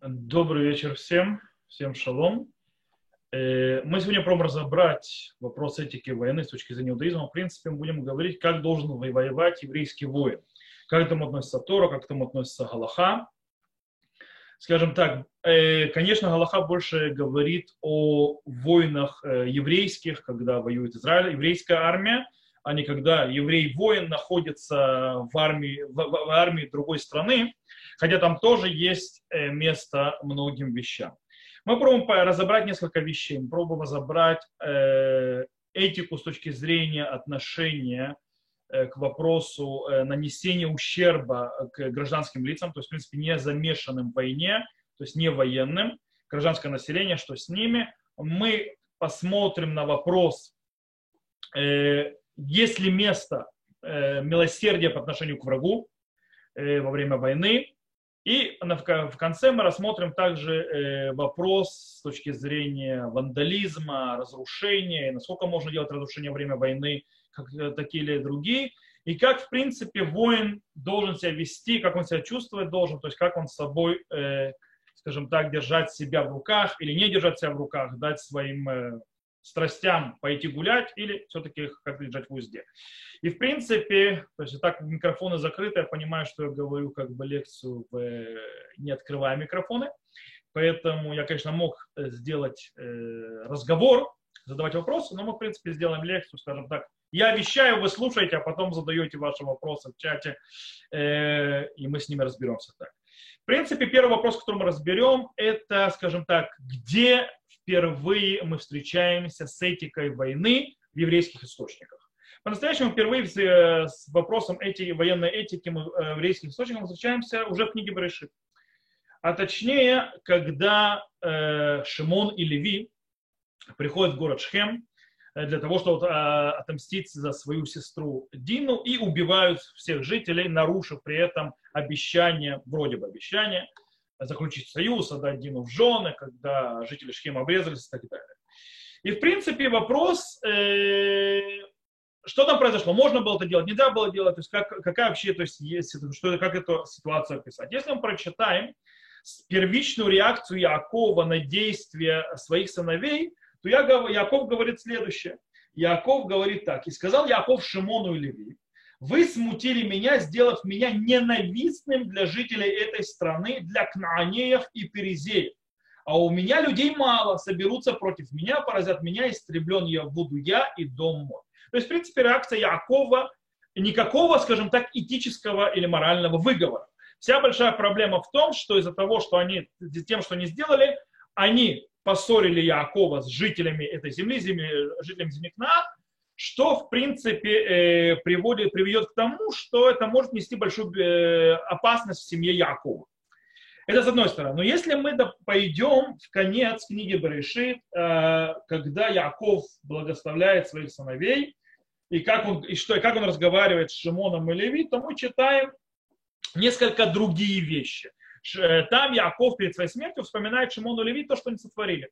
Добрый вечер всем, всем шалом. Э, мы сегодня пробуем разобрать вопрос этики войны с точки зрения иудаизма. В принципе, мы будем говорить, как должен воевать еврейский воин. Как к этому относится Тора, как к этому относится Галаха. Скажем так, э, конечно, Галаха больше говорит о войнах э, еврейских, когда воюет Израиль, еврейская армия, а не когда еврей-воин находится в армии, в, в армии другой страны, хотя там тоже есть э, место многим вещам. Мы пробуем разобрать несколько вещей. Мы пробуем разобрать э, этику с точки зрения отношения э, к вопросу нанесения ущерба к гражданским лицам, то есть, в принципе, не замешанным в войне, то есть не военным, гражданское население, что с ними. Мы посмотрим на вопрос есть ли место э, милосердия по отношению к врагу э, во время войны. И в конце мы рассмотрим также э, вопрос с точки зрения вандализма, разрушения, насколько можно делать разрушение во время войны, как такие или другие, и как, в принципе, воин должен себя вести, как он себя чувствовать должен, то есть как он с собой, скажем так, держать себя в руках или не держать себя в руках, дать своим страстям пойти гулять или все-таки как лежать в узде. И в принципе, то есть так микрофоны закрыты, я понимаю, что я говорю как бы лекцию, в, не открывая микрофоны. Поэтому я, конечно, мог э, сделать э, разговор, задавать вопросы, но мы, в принципе, сделаем лекцию, скажем так. Я обещаю, вы слушаете, а потом задаете ваши вопросы в чате, э, и мы с ними разберемся так. В принципе, первый вопрос, который мы разберем, это, скажем так, где впервые мы встречаемся с этикой войны в еврейских источниках. По-настоящему впервые с вопросом эти, военной этики мы э, в еврейских источниках встречаемся уже в книге Берешит. А точнее, когда э, Шимон и Леви приходят в город Шхем э, для того, чтобы э, отомстить за свою сестру Дину и убивают всех жителей, нарушив при этом обещание, вроде бы обещание, заключить союз, отдать Дину в жены, когда жители Шхема обрезались и так далее. И, в принципе, вопрос, э, что там произошло? Можно было это делать, нельзя было делать, то есть как, какая вообще, то есть есть, что, как эту ситуацию описать. Если мы прочитаем первичную реакцию Якова на действия своих сыновей, то Яков говорит следующее. Яков говорит так, и сказал Яков Шимону и Леви, вы смутили меня, сделав меня ненавистным для жителей этой страны, для кнаанеев и перезеев. А у меня людей мало, соберутся против меня, поразят меня, истреблен я буду я и дом мой. То есть, в принципе, реакция Якова никакого, скажем так, этического или морального выговора. Вся большая проблема в том, что из-за того, что они, тем, что они сделали, они поссорили Якова с жителями этой земли, земли жителями земли Кнаан, что, в принципе, э, приводит, приведет к тому, что это может нести большую э, опасность в семье Якова. Это с одной стороны. Но если мы пойдем в конец книги Берешит, э, когда Яков благословляет своих сыновей, и как он, и что, и как он разговаривает с Шимоном и Леви, то мы читаем несколько другие вещи. Там Яков перед своей смертью вспоминает Шимону и Леви то, что они сотворили.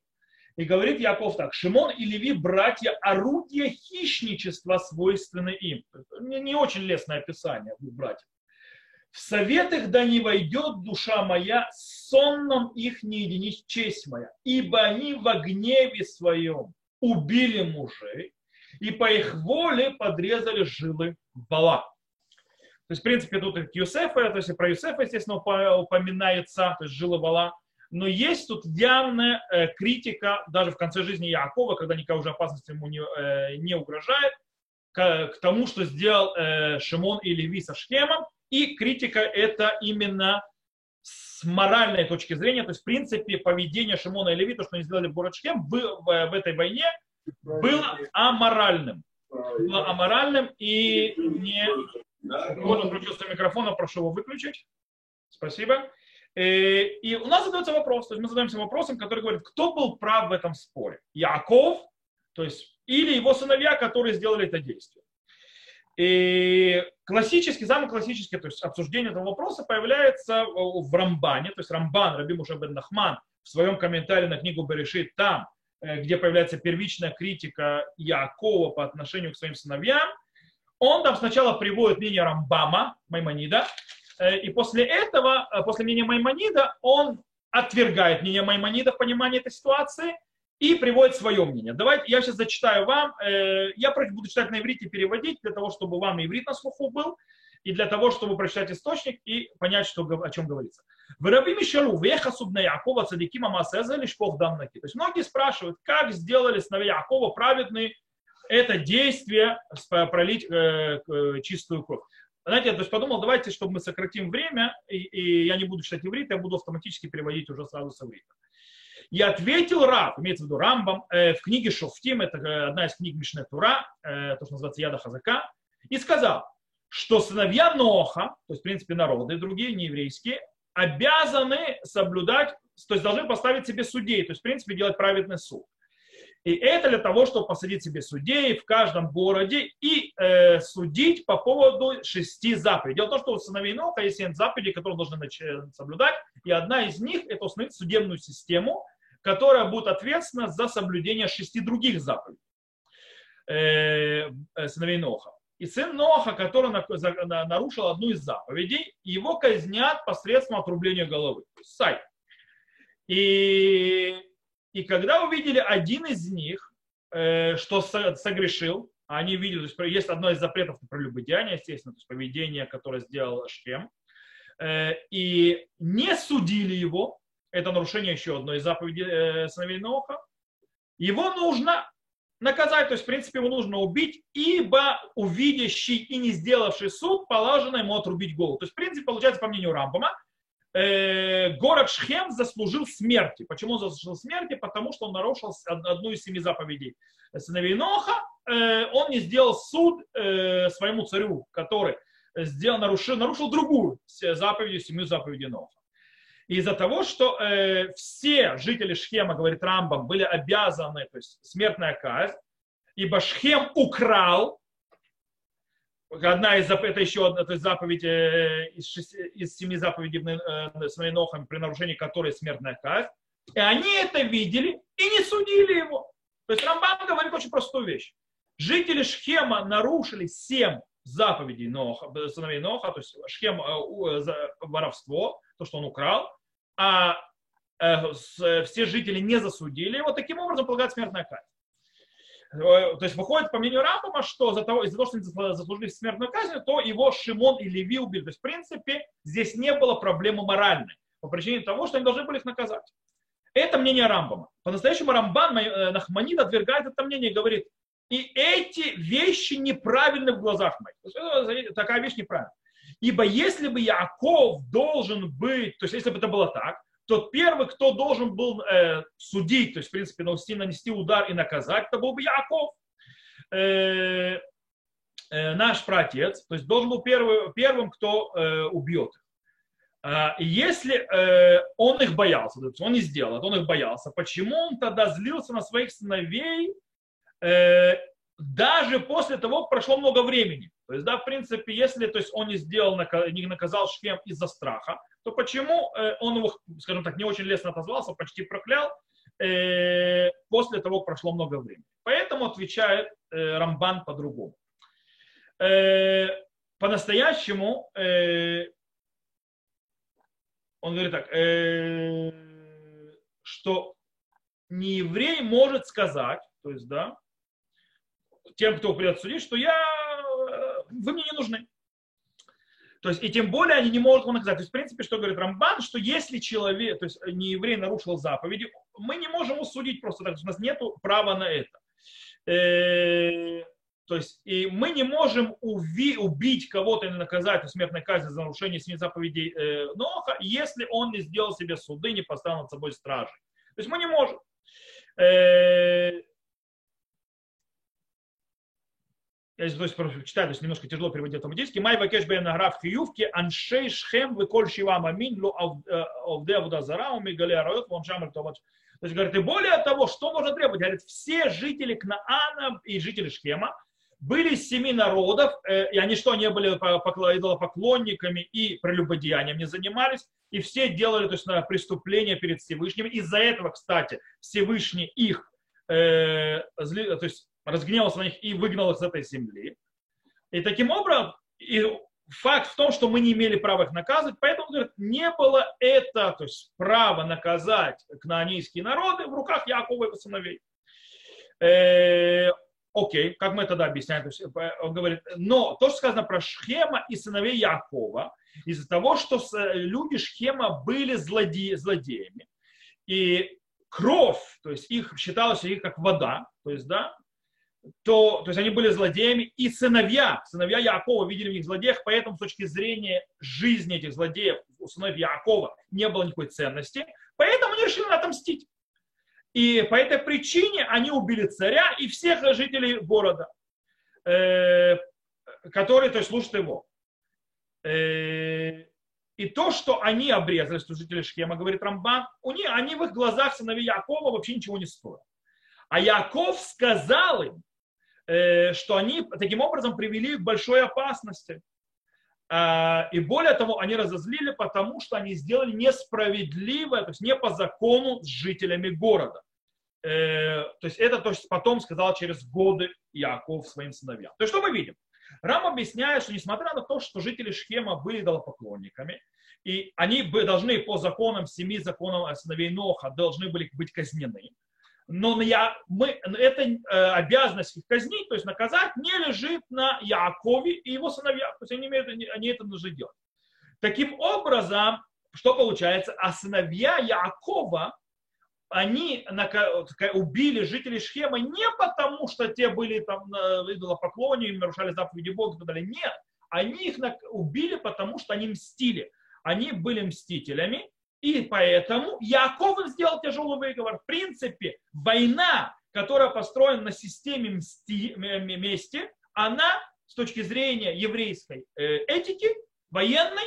И говорит Яков так, Шимон и Леви, братья, орудия хищничества свойственны им. Не, очень лестное описание у братьев. В совет их да не войдет душа моя, сонном их не единить честь моя, ибо они во гневе своем убили мужей, и по их воле подрезали жилы Бала. То есть, в принципе, тут и Юсефа, то есть про Юсефа, естественно, упоминается, то есть жилы Бала но есть тут явная э, критика даже в конце жизни Якова, когда никакой уже опасности ему не, э, не угрожает, к, к тому, что сделал э, Шимон и Леви со Шхемом, и критика это именно с моральной точки зрения, то есть в принципе поведение Шимона и Леви, то, что они сделали в город Шхем, в, в, в этой войне было аморальным. Было аморальным и не... Вот он включился микрофон, прошу его выключить. Спасибо. Э, и у нас задается вопрос, то есть мы задаемся вопросом, который говорит, кто был прав в этом споре? Яков, то есть, или его сыновья, которые сделали это действие. И классический, самый классический, то есть обсуждение этого вопроса появляется в Рамбане, то есть Рамбан, Раби Муша бен Нахман, в своем комментарии на книгу Берешит, там, э, где появляется первичная критика Якова по отношению к своим сыновьям, он там сначала приводит мнение Рамбама, Маймонида, и после этого, э, после мнения Маймонида, он отвергает мнение Маймонида в понимании этой ситуации и приводит свое мнение. Давайте я сейчас зачитаю вам. Э, я буду читать на иврите переводить для того, чтобы вам иврит на слуху был и для того, чтобы прочитать источник и понять, что, о чем говорится. В Раби Мишалу, веха субна Якова цадикима масеза лишь дам наки. То есть многие спрашивают, как сделали сыновья Якова праведные это действие пролить э, э, чистую кровь. Знаете, я то есть подумал, давайте, чтобы мы сократим время, и, и я не буду читать иврит, я буду автоматически переводить уже сразу с иврита. И ответил Раб, имеется в виду Рамбам, э, в книге Шофтим, это э, одна из книг Мишне Тура, э, то, что называется Яда Хазака, и сказал, что сыновья Ноха, то есть, в принципе, народы, другие нееврейские, обязаны соблюдать, то есть должны поставить себе судей, то есть, в принципе, делать праведный суд. И это для того, чтобы посадить себе судей в каждом городе и э, судить по поводу шести заповедей. Дело в том, что у сыновей Ноха есть семь заповедей, которые должны соблюдать, и одна из них – это установить судебную систему, которая будет ответственна за соблюдение шести других заповедей э, э сыновей Ноха. И сын Ноха, который нарушил одну из заповедей, его казнят посредством отрубления головы. Сай. И и когда увидели один из них, э, что согрешил, они видели, то есть есть одно из запретов про прелюбодеяние, естественно, то есть поведение, которое сделал Шхем, э, и не судили его, это нарушение еще одной из заповедей э, сыновей Ноха, его нужно наказать, то есть, в принципе, его нужно убить, ибо увидящий и не сделавший суд положено ему отрубить голову. То есть, в принципе, получается, по мнению Рамбама, э, город Шхем заслужил смерти. Почему он заслужил смерти? Потому что он нарушил одну из семи заповедей сыновей Ноха. Э, он не сделал суд э, своему царю, который сделал, нарушил, нарушил другую заповедь, семью заповедей Ноха. Из-за того, что э, все жители Шхема, говорит Рамбам, были обязаны, то есть смертная казнь, ибо Шхем украл одна из это еще одна то есть заповедь э, из, шести, из семи заповедей э, с Нохом, при нарушении которой смертная казнь. И они это видели и не судили его. То есть Рамбам говорит очень простую вещь. Жители Шхема нарушили семь заповедей Ноха, сыновей Ноха, то есть Шхем э, воровство, то, что он украл, а все жители не засудили его, таким образом полагает смертная казнь. Э, то есть выходит, по мнению Рамбама, что за того, из-за того, что они заслужили смертную казнь, то его Шимон и Леви убили. То есть, в принципе, здесь не было проблемы моральной по причине того, что они должны были их наказать. Это мнение Рамбама. По-настоящему Рамбан э, Нахманид отвергает это мнение и говорит, и эти вещи неправильны в глазах моих. То есть, такая вещь неправильная. Ибо если бы Яков должен быть, то есть если бы это было так, тот первый, кто должен был э, судить, то есть, в принципе, нанести, нанести удар и наказать, это был бы Яков, э, э, наш праотец, то есть должен был первый, первым, кто э, убьет их. А, если э, он их боялся, то есть он не сделал, он их боялся, почему он тогда злился на своих сыновей, э, даже после того, как прошло много времени? То есть, да, в принципе, если то есть, он не сделал, не наказал Шхем из-за страха, то почему э, он его, скажем так, не очень лестно отозвался, почти проклял э, после того, как прошло много времени. Поэтому отвечает э, Рамбан по-другому. По-настоящему он говорит так, что не еврей может сказать, то есть, да, тем, кто придет судить, что я, вы мне не нужны. То есть, и тем более они не могут его наказать. То есть, в принципе, что говорит Рамбан, что если человек, то есть не еврей нарушил заповеди, мы не можем усудить просто так, у нас нет права на это. Э, то есть, и мы не можем уви, убить кого-то или наказать смертной казни за нарушение семи заповедей э, Ноха, если он не сделал себе суды, не поставил над собой стражи. То есть мы не можем. Э, я здесь просто читаю, то есть немножко тяжело переводить автоматически. Май вакеш бен награв хиювки, аншей шхем выколь шива мамин ло овде авуда зара, умигале ароет, вон шамр то То есть, говорит, и более того, что можно требовать? Говорит, все жители Кнаана и жители Шхема были из семи народов, э, и они что, не были идолопоклонниками и прелюбодеянием не занимались, и все делали то есть, преступления перед Всевышним. Из-за этого, кстати, Всевышний их э, то есть, разгневался на них и выгнал их с этой земли. И таким образом, и факт в том, что мы не имели права их наказывать, поэтому, говорит, не было это, то есть право наказать кнаанийские народы в руках Якова и сыновей. Э, окей, как мы тогда объясняем? То есть, э, он говорит, но то, что сказано про Шхема и сыновей Якова, из-за того, что люди Шхема были злоде, злодеями, и кровь, то есть их считалось их как вода, то есть, да, то, то есть они были злодеями, и сыновья, сыновья Якова видели в них злодеев, поэтому с точки зрения жизни этих злодеев у сыновей Якова не было никакой ценности, поэтому они решили отомстить. И по этой причине они убили царя и всех жителей города, э, которые то есть, служат его. Э, и то, что они обрезали, что жители Шхема, говорит Рамбан, у них, они в их глазах сыновей Якова вообще ничего не стоят. А Яков сказал им, что они таким образом привели к большой опасности. А, и более того, они разозлили, потому что они сделали несправедливое, то есть не по закону с жителями города. Э, то есть это то, что потом сказал через годы Яков своим сыновьям. То есть что мы видим? Рам объясняет, что несмотря на то, что жители Шхема были идолопоклонниками, и они должны по законам семи законам сыновей Ноха должны были быть казнены, но я, мы, эта э, обязанность их казнить, то есть наказать, не лежит на Якове и его сыновьях. То есть они, имеют, они это должны делать. Таким образом, что получается? А сыновья Якова, они убили жителей Шхема не потому, что те были там идолопоклонниками, нарушали заповеди Бога и так далее. Нет. Они их убили, потому что они мстили. Они были мстителями, и поэтому Яков сделал тяжелый выговор. В принципе, война, которая построена на системе мсти, мести, она с точки зрения еврейской э, этики, военной,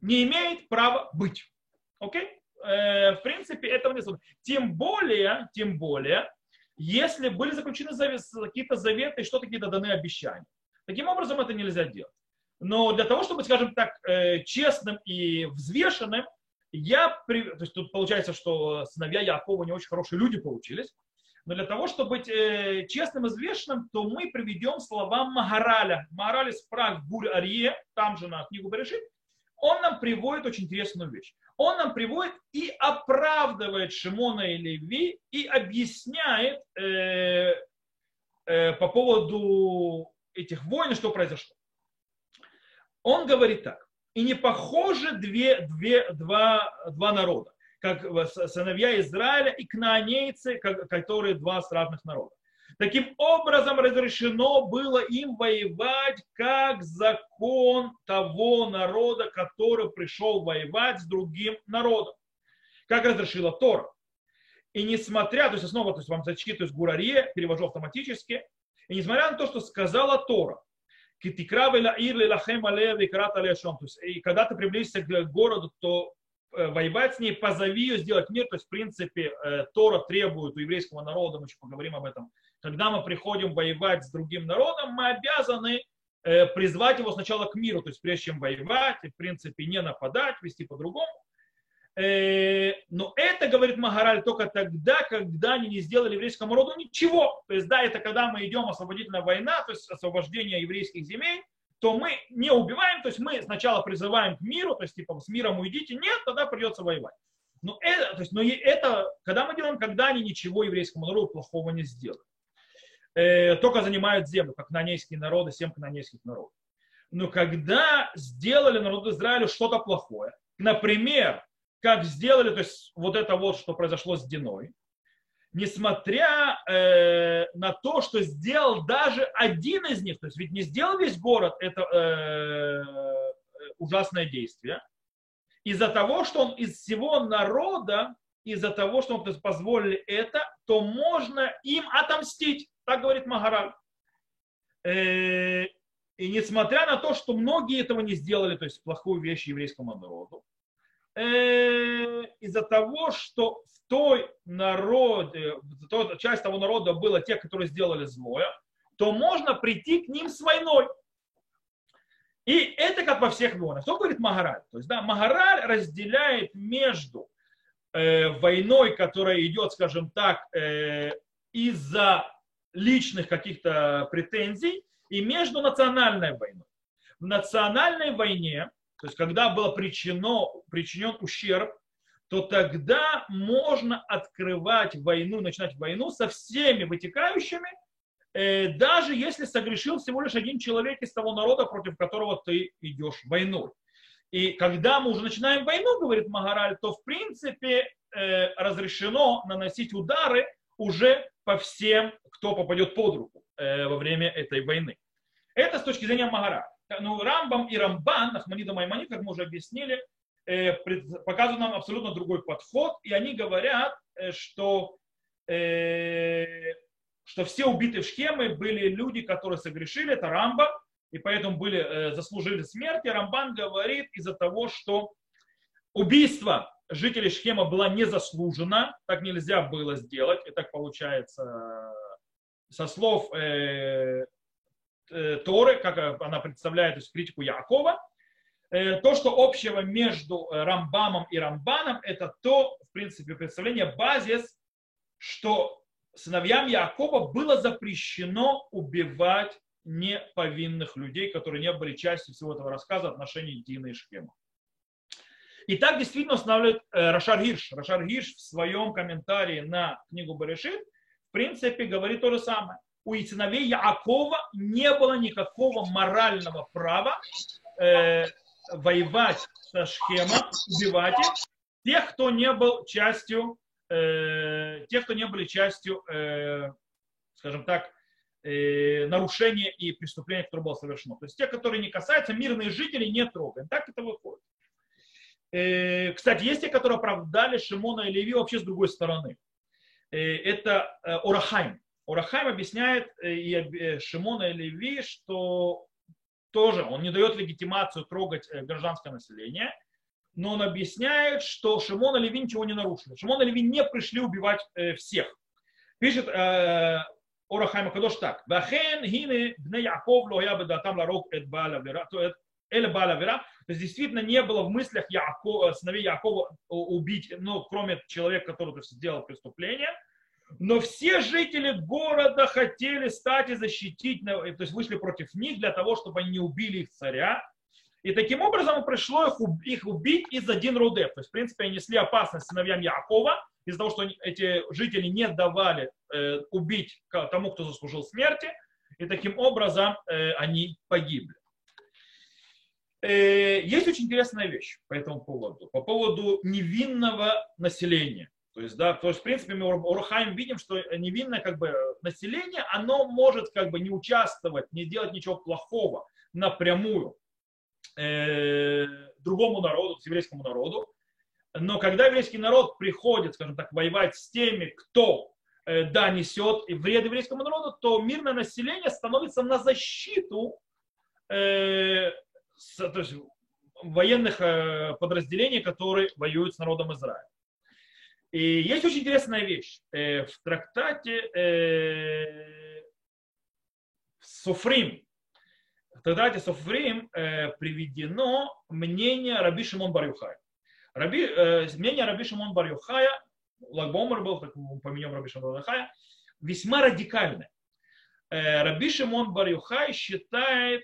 не имеет права быть. Окей? Э, в принципе, этого не Тем более, тем более, если были заключены какие-то заветы что-то какие-то даны обещания. Таким образом, это нельзя делать. Но для того, чтобы, скажем так, э, честным и взвешенным, я, то есть тут получается, что сыновья Якова не очень хорошие люди получились, но для того, чтобы быть э, честным и взвешенным, то мы приведем слова Магараля. Магараль из Праг Гуль Арье, там же на книгу Берешит, он нам приводит очень интересную вещь. Он нам приводит и оправдывает Шимона и Леви и объясняет э, э, по поводу этих войн, что произошло. Он говорит так и не похожи две, две, два, два народа, как сыновья Израиля и кнаанейцы, которые два разных народов. Таким образом разрешено было им воевать как закон того народа, который пришел воевать с другим народом. Как разрешила Тора. И несмотря, то есть снова то есть вам зачитываю с Гурарье, перевожу автоматически, и несмотря на то, что сказала Тора, То есть, и когда ты приблизишься к городу, то э, воевать с ней, позови ее сделать мир. То есть, в принципе, э, Тора требует у еврейского народа, мы еще поговорим об этом, когда мы приходим воевать с другим народом, мы обязаны э, призвать его сначала к миру, то есть прежде чем воевать, и, в принципе, не нападать, вести по-другому. Э, но это, говорит Магараль, только тогда, когда они не сделали еврейскому роду ничего. То есть, да, это когда мы идем освободительная война, то есть освобождение еврейских земель, то мы не убиваем, то есть мы сначала призываем к миру, то есть типа с миром уйдите, нет, тогда придется воевать. Но это, то есть, но это, когда мы делаем, когда они ничего еврейскому народу плохого не сделали. Э, только занимают землю, как нанейские народы, семь канонейских народов. Но когда сделали народу Израилю что-то плохое, например, как сделали, то есть вот это вот, что произошло с Диной, несмотря э, на то, что сделал даже один из них, то есть ведь не сделал весь город это э, ужасное действие, из-за того, что он из всего народа, из-за того, что он позволили это, то можно им отомстить, так говорит Магараль. Э, и несмотря на то, что многие этого не сделали, то есть плохую вещь еврейскому народу, Э, из-за того, что в той народе, в той часть того народа было те, которые сделали злое, то можно прийти к ним с войной. И это как во всех войнах. Что говорит Магараль? То есть, да, Магараль разделяет между э, войной, которая идет, скажем так, э, из-за личных каких-то претензий, и между национальной войной. в национальной войне, то есть когда причинено, причинен ущерб, то тогда можно открывать войну, начинать войну со всеми вытекающими, э, даже если согрешил всего лишь один человек из того народа, против которого ты идешь в войну. И когда мы уже начинаем войну, говорит Магараль, то в принципе э, разрешено наносить удары уже по всем, кто попадет под руку э, во время этой войны. Это с точки зрения Магара. Ну, Рамбам и Рамбан, Ахманида Маймани, как мы уже объяснили, э, показывают нам абсолютно другой подход, и они говорят, э, что, э, что все убитые в Шхемы были люди, которые согрешили, это Рамба, и поэтому были, заслужили смерти. Рамбан говорит из-за того, что убийство жителей Шхема было незаслужено, так нельзя было сделать, и так получается со слов Торы, как она представляет то есть, критику Якова, э, то, что общего между Рамбамом и Рамбаном, это то, в принципе, представление базис, что сыновьям Якова было запрещено убивать неповинных людей, которые не были частью всего этого рассказа отношений Дина и Шхема. И так действительно устанавливает э, Рашар Гирш. Рашар Гирш в своем комментарии на книгу Барешит, в принципе, говорит то же самое. У сыновей Яакова не было никакого морального права э, воевать со Шхемом, убивать их, тех, кто не был частью, э, тех, кто не были частью, э, скажем так, э, нарушения и преступления, которое было совершено. То есть те, которые не касаются, мирные жители не трогаем. Так это выходит. Э, кстати, есть те, которые оправдали Шимона и Леви вообще с другой стороны. Э, это э, Орахайм. Орахайм объясняет и Шимона и Леви, что тоже он не дает легитимацию трогать гражданское население, но он объясняет, что Шимон и Леви ничего не нарушили. Шимон и Леви не пришли убивать всех. Пишет Орахайм Кадош так. Вахен хине бне Яков лоя. То есть действительно не было в мыслях Якова, сыновей Якова убить, ну, кроме человека, который сделал преступление. Но все жители города хотели стать и защитить, то есть вышли против них для того, чтобы они не убили их царя. И таким образом пришло их, убить из один Рудев. То есть, в принципе, они несли опасность сыновьям Якова, из-за того, что эти жители не давали э, убить тому, кто заслужил смерти, и таким образом э, они погибли. Э, есть очень интересная вещь по этому поводу, по поводу невинного населения. То есть, да, то есть, в принципе, мы у Рухаем видим, что невинное как бы, население, оно может как бы не участвовать, не делать ничего плохого напрямую э, другому народу, еврейскому народу. Но когда еврейский народ приходит, скажем так, воевать с теми, кто э, да, несет вред еврейскому народу, то мирное население становится на защиту э, то есть военных э, подразделений, которые воюют с народом Израиля. И есть очень интересная вещь. Э, в трактате э, в трактате Софрим приведено мнение Раби Шимон Барюхая. Раби, мнение Раби Шимон Барюхая, Лагбомер был, так поменем Раби Шимон Барюхая, весьма радикальное. Раби Шимон Барюхай считает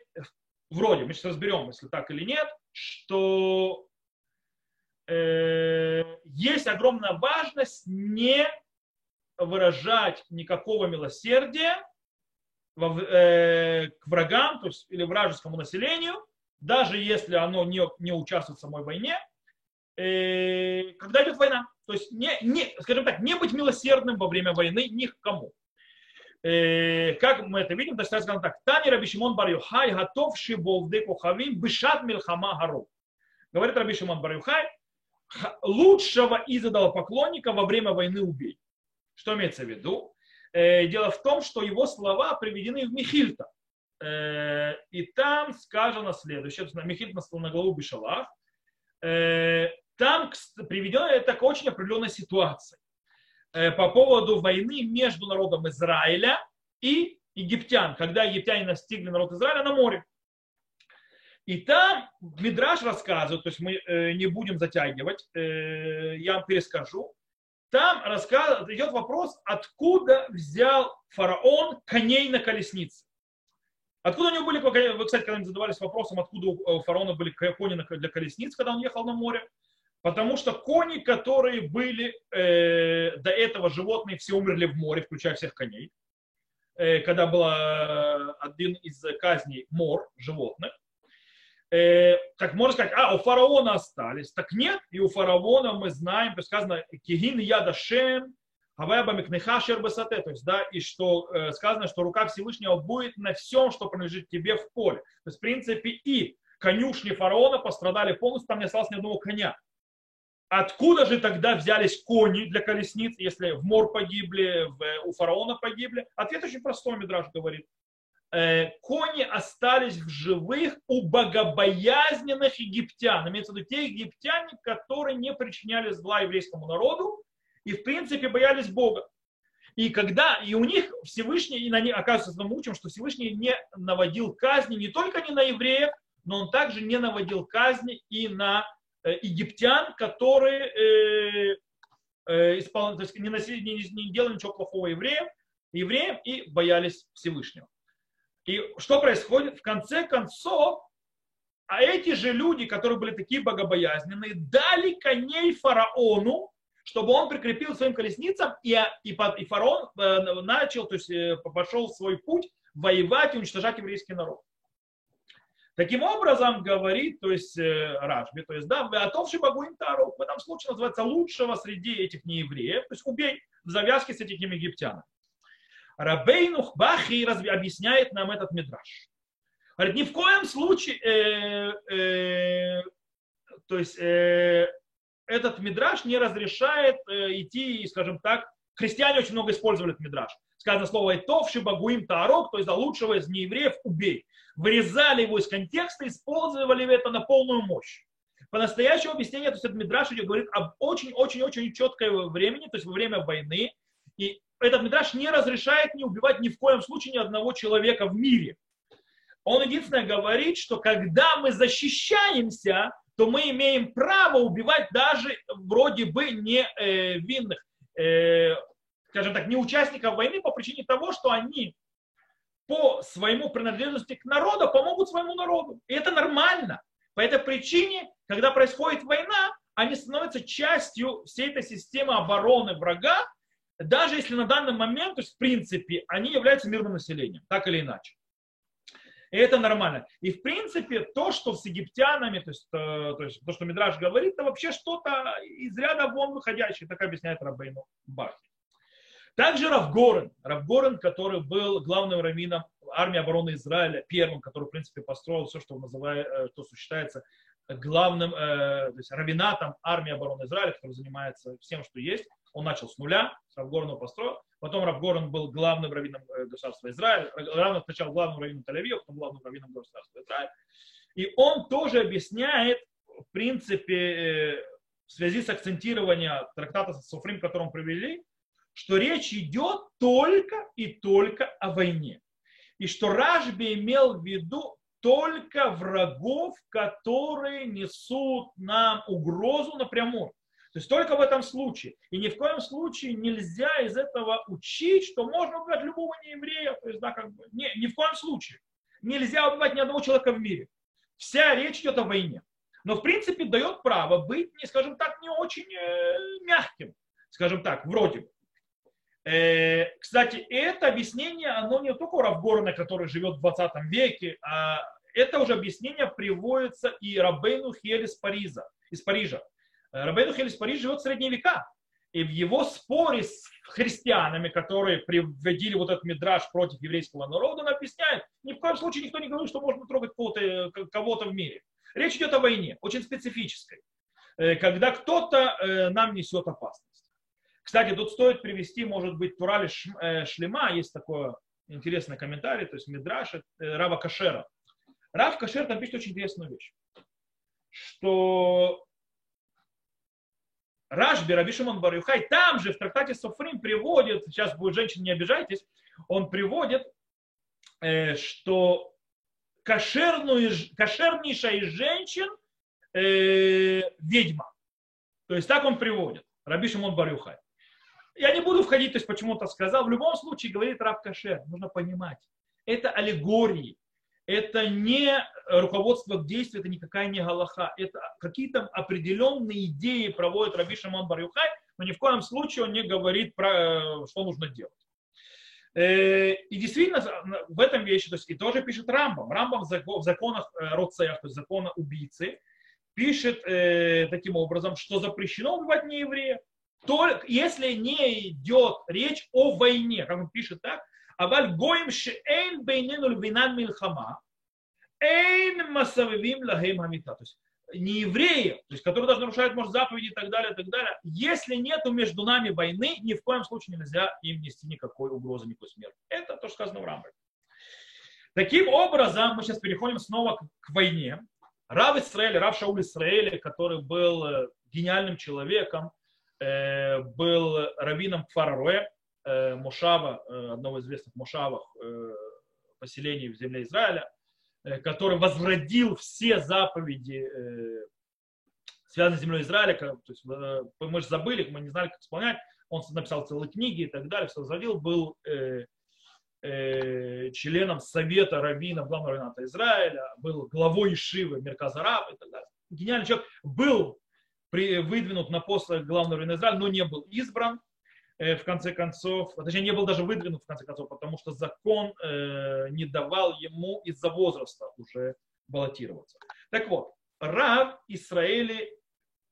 вроде, мы сейчас разберем, если так или нет, что э, есть огромная важность не выражать никакого милосердия во, э, к врагам, то есть или вражескому населению, даже если оно не, не участвует в самой войне, э, когда идет война. То есть, не, не, скажем так, не быть милосердным во время войны ни к кому. Э, как мы это видим, то есть сказано так, Тани Раби Шимон Бар Юхай, готов шибовды кухавим, бышат милхама гару. Говорит Раби Шимон Бар Юхай, лучшего из поклонника во время войны убей. Что имеется в виду? Э, дело в том, что его слова приведены в Михильта. Э, и там сказано следующее, Михильта на голову Бишалах. Там приведена это к очень определенной ситуации. Э, по поводу войны между народом Израиля и египтян, когда египтяне настигли народ Израиля на море. И там Мидраш рассказывает, то есть мы э, не будем затягивать, э, я вам перескажу. Там идет вопрос, откуда взял фараон коней на колеснице. Откуда у него были, вы, кстати, когда-нибудь задавались вопросом, откуда у фараона были кони для колесниц, когда он ехал на море? Потому что кони, которые были э, до этого животные, все умерли в море, включая всех коней. Э, когда был э, один из казней мор животных. Э, так можно сказать, а, у фараона остались. Так нет, и у фараона мы знаем, то есть сказано, кигин ядашем, Хавеба Микнехашер Басате, то есть, да, и что э, сказано, что рука Всевышнего будет на всем, что принадлежит тебе в поле. То есть, в принципе, и конюшни фараона пострадали полностью, там не осталось ни одного коня. Откуда же тогда взялись кони для колесниц, если в мор погибли, в, у фараона погибли? Ответ очень простой, Мидраш говорит. Э, кони остались в живых у богобоязненных египтян. Имеется в виду те египтяне, которые не причиняли зла еврейскому народу и, в принципе, боялись Бога. И когда, и у них Всевышний, и на них, оказывается, мы учим, что Всевышний не наводил казни не только не на евреев, но он также не наводил казни и на Э, египтян, которые э, э, то есть не, носили, не, не делали ничего плохого евреям, евреям и боялись Всевышнего. И что происходит? В конце концов, а эти же люди, которые были такие богобоязненные, дали коней фараону, чтобы он прикрепил своим колесницам, и, и, и фараон начал, то есть пошел свой путь воевать и уничтожать еврейский народ. Таким образом, говорит, то есть э, Рашби, то есть, да, Атовши Багуим Тару, в этом случае называется лучшего среди этих неевреев, то есть убей в завязке с этими египтянами. Рабейнух Бахи объясняет нам этот мидраж. Говорит, ни в коем случае, э, э, то есть э, этот мидраж не разрешает э, идти, скажем так, христиане очень много использовали этот мидраж. Сказано слово «Этов, Шибагуим, Таарок», то есть за лучшего из неевреев убей вырезали его из контекста, использовали это на полную мощь. По-настоящему объяснение, то есть этот Мидраш идет, говорит об очень-очень-очень четкое времени, то есть во время войны. И этот Мидраш не разрешает не убивать ни в коем случае ни одного человека в мире. Он единственное говорит, что когда мы защищаемся, то мы имеем право убивать даже вроде бы невинных, э, э, скажем так, не участников войны по причине того, что они по своему принадлежности к народу помогут своему народу. И это нормально. По этой причине, когда происходит война, они становятся частью всей этой системы обороны врага, даже если на данный момент, то есть в принципе, они являются мирным населением, так или иначе. И это нормально. И в принципе, то, что с египтянами, то есть, то, то, есть, то что Мидраш говорит, это вообще что-то из ряда вон выходящее, так объясняет Рабейну Бахи. Также Равгорен, Равгорен, который был главным раввином армии обороны Израиля, первым, который, в принципе, построил все, что, называет, э, то, что считается главным, э, то есть равинатом армии обороны Израиля, который занимается всем, что есть. Он начал с нуля, с Равгорна построил. Потом Равгорен был главным раввином э, государства Израиля. Равно сначала главным раввином тель потом главным раввином государства Израиля. И он тоже объясняет, в принципе, в связи с акцентированием трактата Суфрим, который мы провели, что речь идет только и только о войне. И что Ражби имел в виду только врагов, которые несут нам угрозу напрямую. То есть только в этом случае. И ни в коем случае нельзя из этого учить, что можно убивать любого нееврея. То есть, да, как бы, не, ни в коем случае. Нельзя убивать ни одного человека в мире. Вся речь идет о войне. Но в принципе дает право быть, не, скажем так, не очень э, мягким. Скажем так, вроде бы. Э, кстати, это объяснение, оно не только у Равгорна, который живет в 20 веке, а это уже объяснение приводится и Рабейну Хель из Парижа. Из Парижа. Э, Рабейну Хель из Парижа живет в средние века. И в его споре с христианами, которые приводили вот этот мидраж против еврейского народа, он объясняет, ни в коем случае никто не говорит, что можно трогать кого-то, э, кого в мире. Речь идет о войне, очень специфической, когда кто-то нам несет опасность. Кстати, тут стоит привести, может быть, Турали э, Шлема, есть такой интересный комментарий, то есть Мидраш э, Рава Кашера. Рав Кашер там пишет очень интересную вещь, что Рашби, Раби Шимон Барюхай, там же в трактате Софрим приводит, сейчас будет женщина, не обижайтесь, он приводит, э, что кошерную, кошернейшая из женщин э, ведьма. То есть так он приводит, Раби Шимон Барюхай. Я не буду входить, то есть почему-то сказал. В любом случае, говорит Раб Кашер, нужно понимать, это аллегории. Это не руководство к действию, это никакая не галаха. Это какие-то определенные идеи проводит Раби Шимон бар но ни в коем случае он не говорит про что нужно делать. Э, и действительно, в этом вещи, то есть и тоже пишет Рамбам. Рамбам в законах э, Роцеях, то есть закона убийцы, пишет э, таким образом, что запрещено убивать неевреев, только если не идет речь о войне, как он пишет так, אבל גויים שאין בינינו לבינם מלחמה, אין מסבבים להם המיטה. То есть не евреи, то есть, которые даже нарушают, может, заповеди и так далее, и так далее. Если нет между нами войны, ни в коем случае нельзя им нести никакой угрозы, никакой смерти. Это то, что сказано в Рамбе. Таким образом, мы сейчас переходим снова к, к войне. Рав Исраэль, Рав Шауль Исраэль, который был э, гениальным человеком, э, был раввином Кфараруэ, э, Мушава, одного из известных Мушавах поселений в земле Израиля, который возродил все заповеди, связанные с землей Израиля. То есть, мы же забыли, мы не знали, как исполнять. Он написал целые книги и так далее, все возродил, был э, членом Совета раввинов главного раввината Израиля, был главой Ишивы Мерказа Раб и так далее. Гениальный человек был при, выдвинут на пост главного раввина Израиля, но не был избран э, в конце концов, точнее не был даже выдвинут в конце концов, потому что закон э, не давал ему из-за возраста уже баллотироваться. Так вот, Рав Израили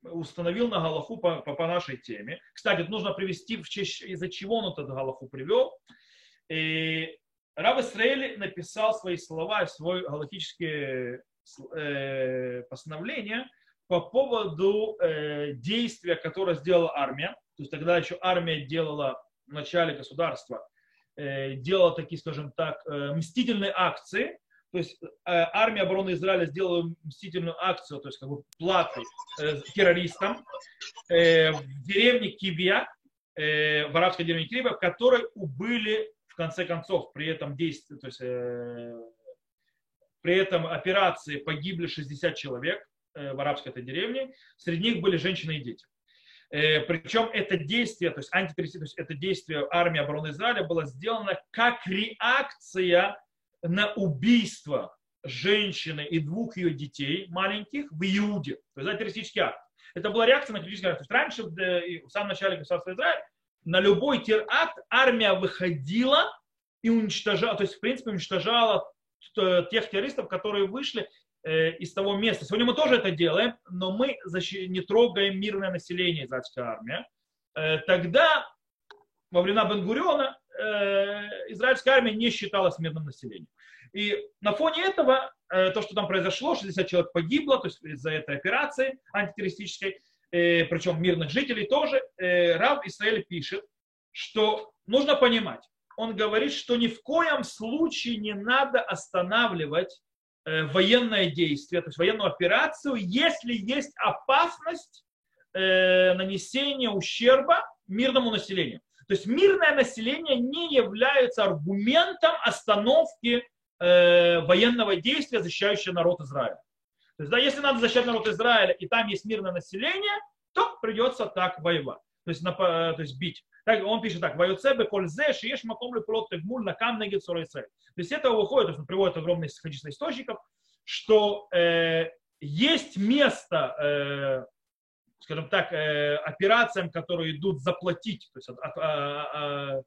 установил на Галаху по, по, по нашей теме. Кстати, нужно привести, из-за чего он этот Галаху привел. И Рав Исраэль написал свои слова, свое галактическое э, постановление по поводу э, действия, которое сделала армия. То есть тогда еще армия делала в начале государства, э, делала такие, скажем так, мстительные акции. То есть армия обороны Израиля сделала мстительную акцию, то есть как бы платы террористам в деревне Кивия, в арабской деревне Кивия, в которой убыли в конце концов, при этом действии, то есть э, при этом операции погибли 60 человек э, в арабской этой деревне, среди них были женщины и дети. Э, причем это действие, то есть антитеррористическое, то есть это действие армии обороны Израиля было сделано как реакция на убийство женщины и двух ее детей маленьких в Иуде. То есть это террористический акт. Это была реакция на террористический акт. То есть раньше, в самом начале государства Израиля, на любой теракт армия выходила и уничтожала, то есть, в принципе, уничтожала тех террористов, которые вышли э, из того места. Сегодня мы тоже это делаем, но мы не трогаем мирное население, израильская армия. Э, тогда, во времена Бенгуриона, э, израильская армия не считалась мирным населением. И на фоне этого, то, что там произошло, 60 человек погибло, то есть из-за этой операции антитеррористической, Э, причем мирных жителей тоже, э, Рав Исраэль пишет, что нужно понимать, он говорит, что ни в коем случае не надо останавливать э, военное действие, то есть военную операцию, если есть опасность нанесения ущерба мирному населению. То есть мирное население не является аргументом остановки военного действия, защищающего народ Израиля. То есть, да, если надо защищать народ Израиля, и там есть мирное население, то придется так воевать. То есть, то есть бить. Так, он пишет так, «Ваюцебе кользе шиеш маком плот тегмуль на кам негит То есть это выходит, то есть он приводит огромное количество источников, что э, есть место, э, скажем так, э, операциям, которые идут заплатить то есть, от, от, от,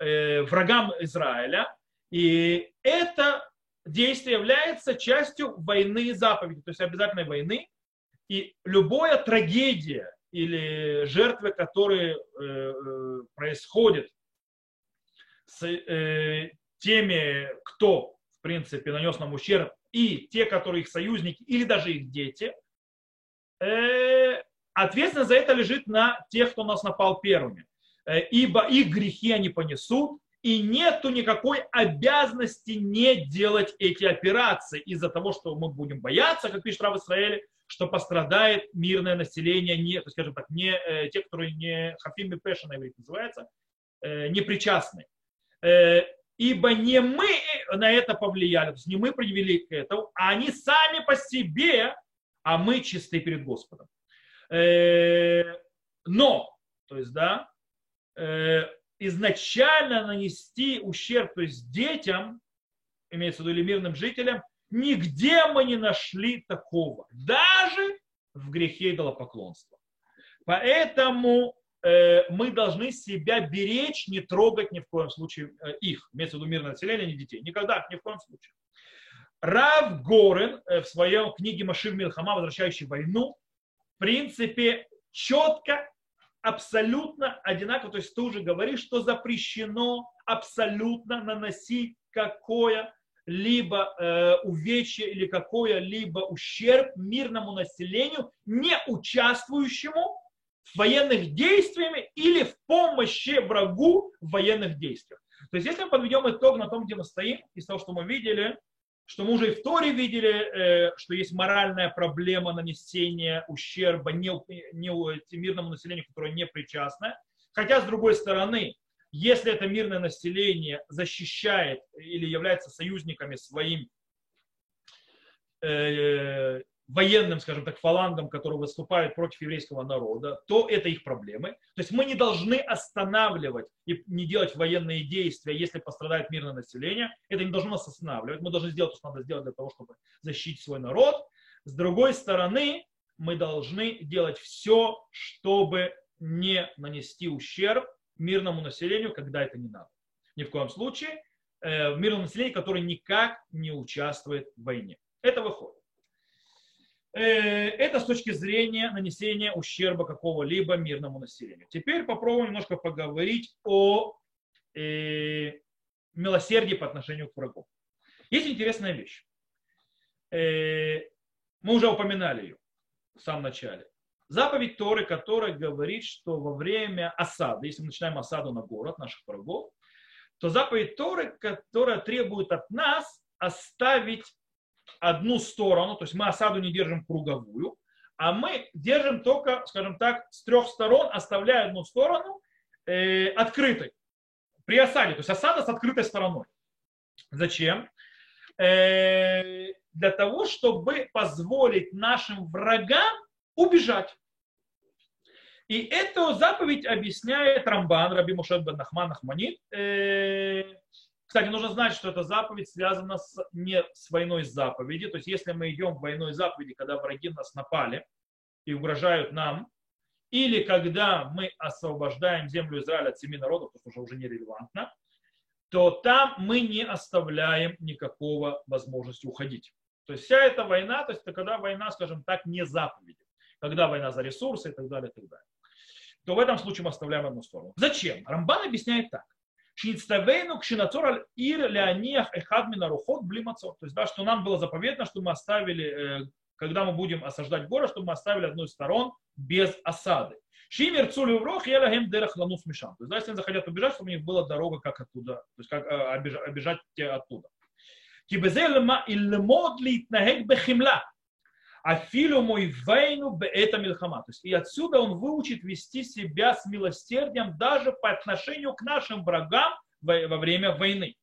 э, врагам Израиля, и это действие является частью войны заповеди, то есть обязательной войны. И любая трагедия или жертвы, которые э, э, происходят с э, теми, кто, в принципе, нанес нам ущерб, и те, которые их союзники, или даже их дети, э, ответственность за это лежит на тех, кто нас напал первыми. Э, ибо их грехи они понесут, и нету никакой обязанности не делать эти операции из-за того, что мы будем бояться, как пишет Рав Исраэль, что пострадает мирное население, не, скажем так, не э, те, которые не хафим и пеша на иврите называется, э, не причастны. Э, ибо не мы на это повлияли, то есть не мы привели к этому, а они сами по себе, а мы чисты перед Господом. Э, но, то есть, да, э, изначально нанести ущерб, то есть детям, имеется в виду или мирным жителям, нигде мы не нашли такого. Даже в грехе идолопоклонства. Поэтому э, мы должны себя беречь, не трогать ни в коем случае э, их. Имеется в виду мирное население, не детей. Никогда, ни в коем случае. Рав Горен э, в своем книге Машир Милхама, возвращающий войну, в принципе, четко, абсолютно одинаково, то есть ты уже говоришь, что запрещено абсолютно наносить какое-либо э, увечье или какое-либо ущерб мирному населению, не участвующему в военных действиями или в помощи врагу в военных действиях. То есть если мы подведем итог на том, где мы стоим, из того, что мы видели, что мы уже и в Торе видели, э, что есть моральная проблема нанесения ущерба не, не мирному населению, которое не причастно. Хотя, с другой стороны, если это мирное население защищает или является союзниками своим э, военным, скажем так, фалангом, который выступает против еврейского народа, то это их проблемы. То есть мы не должны останавливать и не делать военные действия, если пострадает мирное население. Это не должно нас останавливать. Мы должны сделать то, что надо сделать для того, чтобы защитить свой народ. С другой стороны, мы должны делать все, чтобы не нанести ущерб мирному населению, когда это не надо. Ни в коем случае э, мирном населении, которое никак не участвует в войне. Это выходит. Э, это с точки зрения нанесения ущерба какого-либо мирному населению. Теперь попробуем немножко поговорить о э, милосердии по отношению к врагу. Есть интересная вещь. Э, мы уже упоминали ее в самом начале. Заповедь Торы, которая говорит, что во время осады, если мы начинаем осаду на город наших врагов, то заповедь Торы, которая требует от нас оставить одну сторону, то есть мы осаду не держим круговую, а мы держим только, скажем так, с трех сторон, оставляя одну сторону э, открытой при осаде. То есть осада с открытой стороной. Зачем? Э, для того, чтобы позволить нашим врагам убежать. И эту заповедь объясняет Рамбан, Раби Мушет бен Нахман Ахманит, э, кстати, нужно знать, что эта заповедь связана с, не с войной заповеди. То есть, если мы идем в войной заповеди, когда враги нас напали и угрожают нам, или когда мы освобождаем землю Израиля от семи народов, то уже уже нерелевантно, то там мы не оставляем никакого возможности уходить. То есть вся эта война, то есть это когда война, скажем так, не заповеди, когда война за ресурсы и так далее, и так далее, то в этом случае мы оставляем одну сторону. Зачем? Рамбан объясняет так. Шинцтавейну кшинацор ир леониях эхад минарухот блимацор. То есть, да, что нам было заповедано, что мы оставили, э, когда мы будем осаждать город, чтобы мы оставили одну из сторон без осады. Шимер цули урох елагем дерах ланус мишам. То есть, да, если они захотят убежать, чтобы у них была дорога, как оттуда, то есть, как э, обижать оттуда. Кибезель ма ильмод литнагек бехимла. Афилю мой войну это милхама. То есть и отсюда он выучит вести себя с милосердием даже по отношению к нашим врагам во время войны.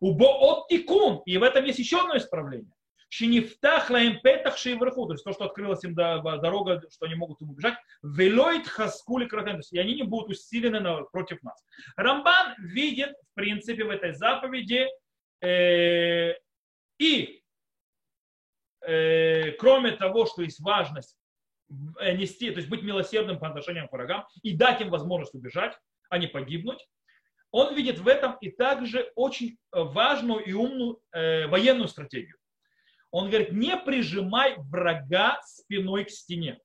Убо от тикун. И в этом есть еще одно исправление. Шинифтах лаем петах вверху, то есть то, что открылась им дорога, что они могут им убежать, велоид хаскули кратен, и они не будут усилены против нас. Рамбан видит, в принципе, в этой заповеди э, и э, кроме того, что есть важность э, нести, то есть быть милосердным по отношению к врагам и дать им возможность убежать, а не погибнуть, он видит в этом и также очень важную и умную э, военную стратегию. Он говорит, не прижимай врага спиной к стене.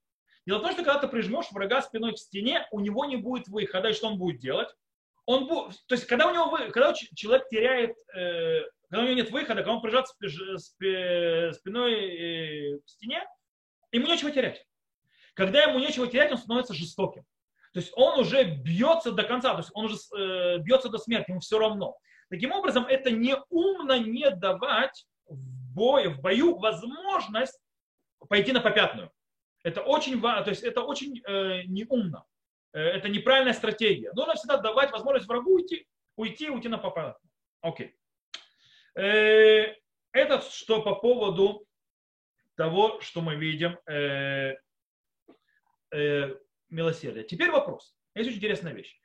Дело в том, что когда ты прижмешь врага спиной к стене, у него не будет выхода, и что он будет делать? Он будет, то есть, когда у него, когда человек теряет э, когда у него нет выхода, когда он прижат спиной э, к стене, ему нечего терять. Когда ему нечего терять, он становится жестоким. То есть он уже бьется до конца, то есть он уже э, бьется до смерти, ему все равно. Таким образом, это неумно не давать в бою, в бою возможность пойти на попятную. Это очень то есть это очень э, неумно. Э, это неправильная стратегия. Нужно всегда давать возможность врагу уйти, уйти, уйти на попятную. Окей. Э, это что по поводу того, что мы видим э, э, милосердие. Теперь вопрос. Есть очень интересная вещь.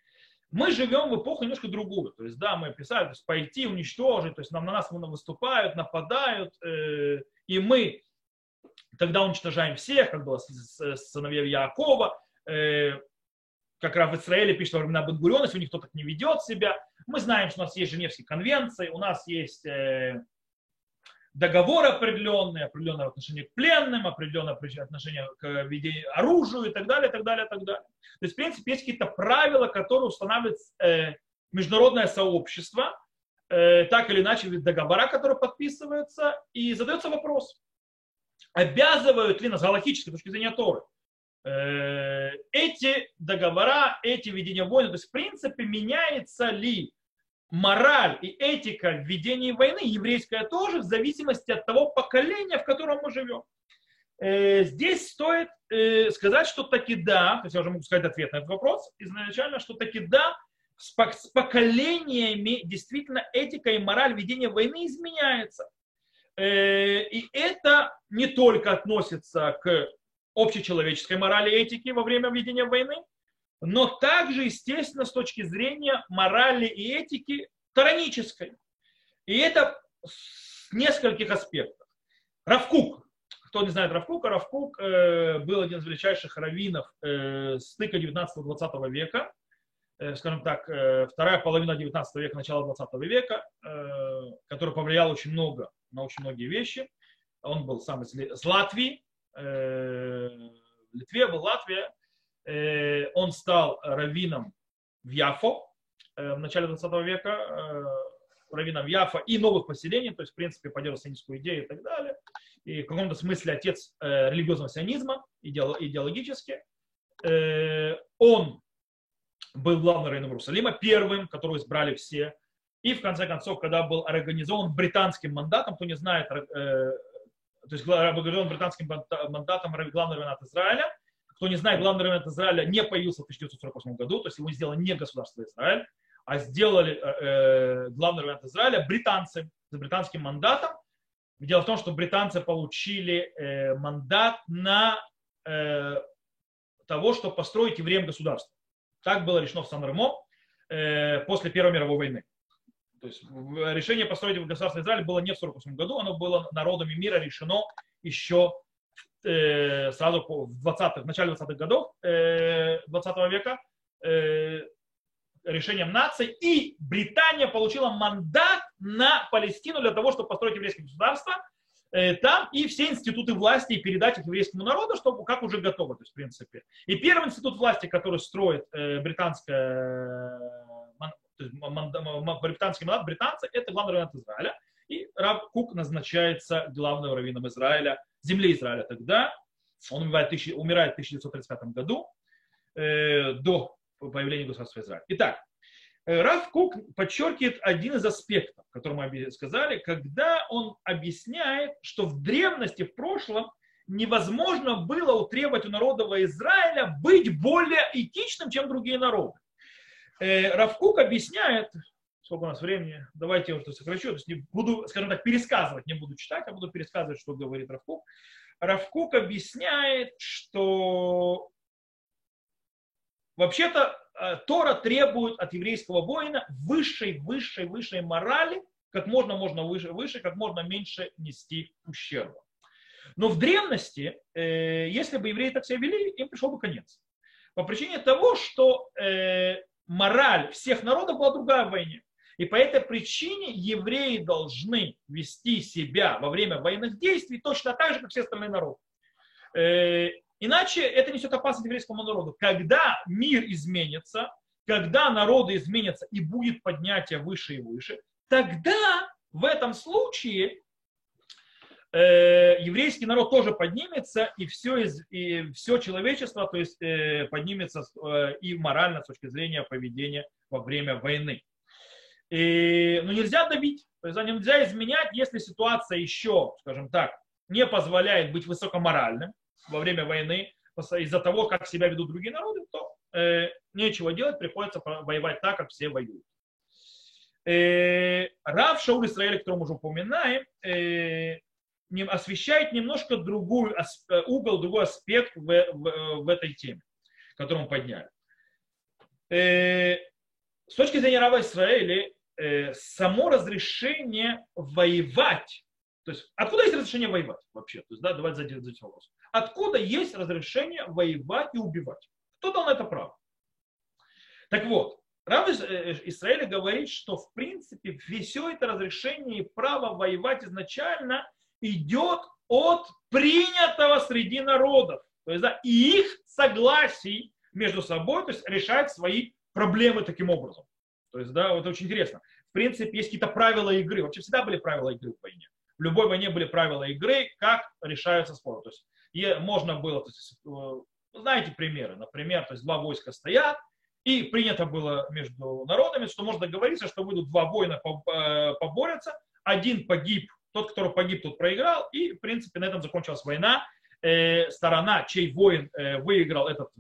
Мы живем в эпоху немножко другую. То есть, да, мы писали, то есть пойти, уничтожить, то есть нам, на нас выступают, нападают, э, и мы тогда уничтожаем всех, как было с, с, с сыновьев Якова, э, как раз в Израиле пишет во времена Бенгуриона, у них кто-то не ведет себя. Мы знаем, что у нас есть Женевские конвенции, у нас есть э, договоры определенные, определенное отношение к пленным, определенное отношение к оружию и так далее, и так далее, и так далее. То есть, в принципе, есть какие-то правила, которые устанавливает э, международное сообщество, э, так или иначе, договора, которые подписываются, и задается вопрос, обязывают ли нас, с галактической точки зрения Торы, эти договора, эти ведения войны, то есть в принципе меняется ли мораль и этика в ведении войны, еврейская тоже, в зависимости от того поколения, в котором мы живем. Э, здесь стоит э, сказать, что таки да, то есть я уже могу сказать ответ на этот вопрос, изначально, что таки да, с поколениями действительно этика и мораль ведения войны изменяется. И это не только относится к общечеловеческой морали и этики во время ведения войны, но также, естественно, с точки зрения морали и этики таранической. И это с нескольких аспектов. Равкук. Кто не знает Равкука, Равкук э, был один из величайших раввинов э, стыка 19-20 века, э, скажем так, вторая половина 19 века, начало 20 века, который повлиял очень много на очень многие вещи. Он был сам из, Латвии, в Литве, в Латвии. Э, он стал раввином в Яфо э, в начале 20 века, раввином Яфа и новых поселений, то есть, в принципе, поддерживал сионистскую идею и так далее. И в каком-то смысле отец религиозного сионизма, идеологически. Он был главным раввином Иерусалима, первым, которого избрали все. И в конце концов, когда был организован британским мандатом, кто не знает, то есть обогрен британским мандатом главный равенат Израиля. Кто не знает, главный равенат Израиля не появился в 1948 году, то есть его сделало не государство Израиль, а сделали э, э главный равенат Израиля британцы с британским мандатом. Дело в том, что британцы получили э, мандат на э, того, чтобы построить евреям государство. Так было решено в Сан-Ремо э, после Первой мировой войны. То есть решение построить государство Израиль было не в 1948 году, оно было народами мира решено еще э, сразу в, 20 в начале 20-х годов э, 20 века э, решением наций, и Британия получила мандат на Палестину для того, чтобы построить еврейское государство э, там и все институты власти и передать их еврейскому народу, чтобы как уже готово, то есть в принципе. И первый институт власти, который строит э, британская то есть британский мандат британца, это главный раввин Израиля. И Раб Кук назначается главным раввином Израиля, земли Израиля тогда. Он умирает, умирает в 1935 году, э, до появления государства Израиль. Итак, э, Раф Кук подчеркивает один из аспектов, который мы сказали, когда он объясняет, что в древности, в прошлом, невозможно было утребовать у народа Израиля быть более этичным, чем другие народы. Э, Равкук объясняет, сколько у нас времени, давайте я уже сокращу, то есть не буду, скажем так, пересказывать, не буду читать, а буду пересказывать, что говорит Равкук. Равкук объясняет, что вообще-то э, Тора требует от еврейского воина высшей, высшей, высшей морали, как можно, можно выше, выше, как можно меньше нести ущерба. Но в древности, э, если бы евреи так себя вели, им пришел бы конец. По причине того, что мораль всех народов была другая в войне. И по этой причине евреи должны вести себя во время военных действий точно так же, как все остальные народы. Э, иначе это несет опасность еврейскому народу. Когда мир изменится, когда народы изменятся и будет поднятие выше и выше, тогда в этом случае э, еврейский народ тоже поднимется, и все, из, и все человечество то есть, э, поднимется э, и морально с точки зрения поведения во время войны. И, но ну, нельзя давить, то есть нельзя изменять, если ситуация еще, скажем так, не позволяет быть высокоморальным во время войны из-за того, как себя ведут другие народы, то э, нечего делать, приходится воевать так, как все воюют. Э, Рав Шауль Исраэль, которого мы уже упоминаем, э, освещает немножко другой э, угол, другой аспект в, в, в этой теме, которую мы подняли. Э, с точки зрения Рава Израиля, э, само разрешение воевать, то есть откуда есть разрешение воевать вообще? То есть, да, давайте задать вопрос. Откуда есть разрешение воевать и убивать? Кто дал на это право? Так вот, Рав э, Израиля говорит, что в принципе все это разрешение и право воевать изначально идет от принятого среди народов. То есть да, и их согласий между собой, то есть решать свои проблемы таким образом. То есть, да, вот очень интересно. В принципе, есть какие-то правила игры. Вообще всегда были правила игры в войне. В любой войне были правила игры, как решаются споры. То есть, и можно было, то есть, э, знаете примеры, например, то есть два войска стоят, и принято было между народами, что можно договориться, что выйдут два воина э, поборются, один погиб, тот, который погиб, тот проиграл, и, в принципе, на этом закончилась война. Э, сторона, чей воин выиграл этот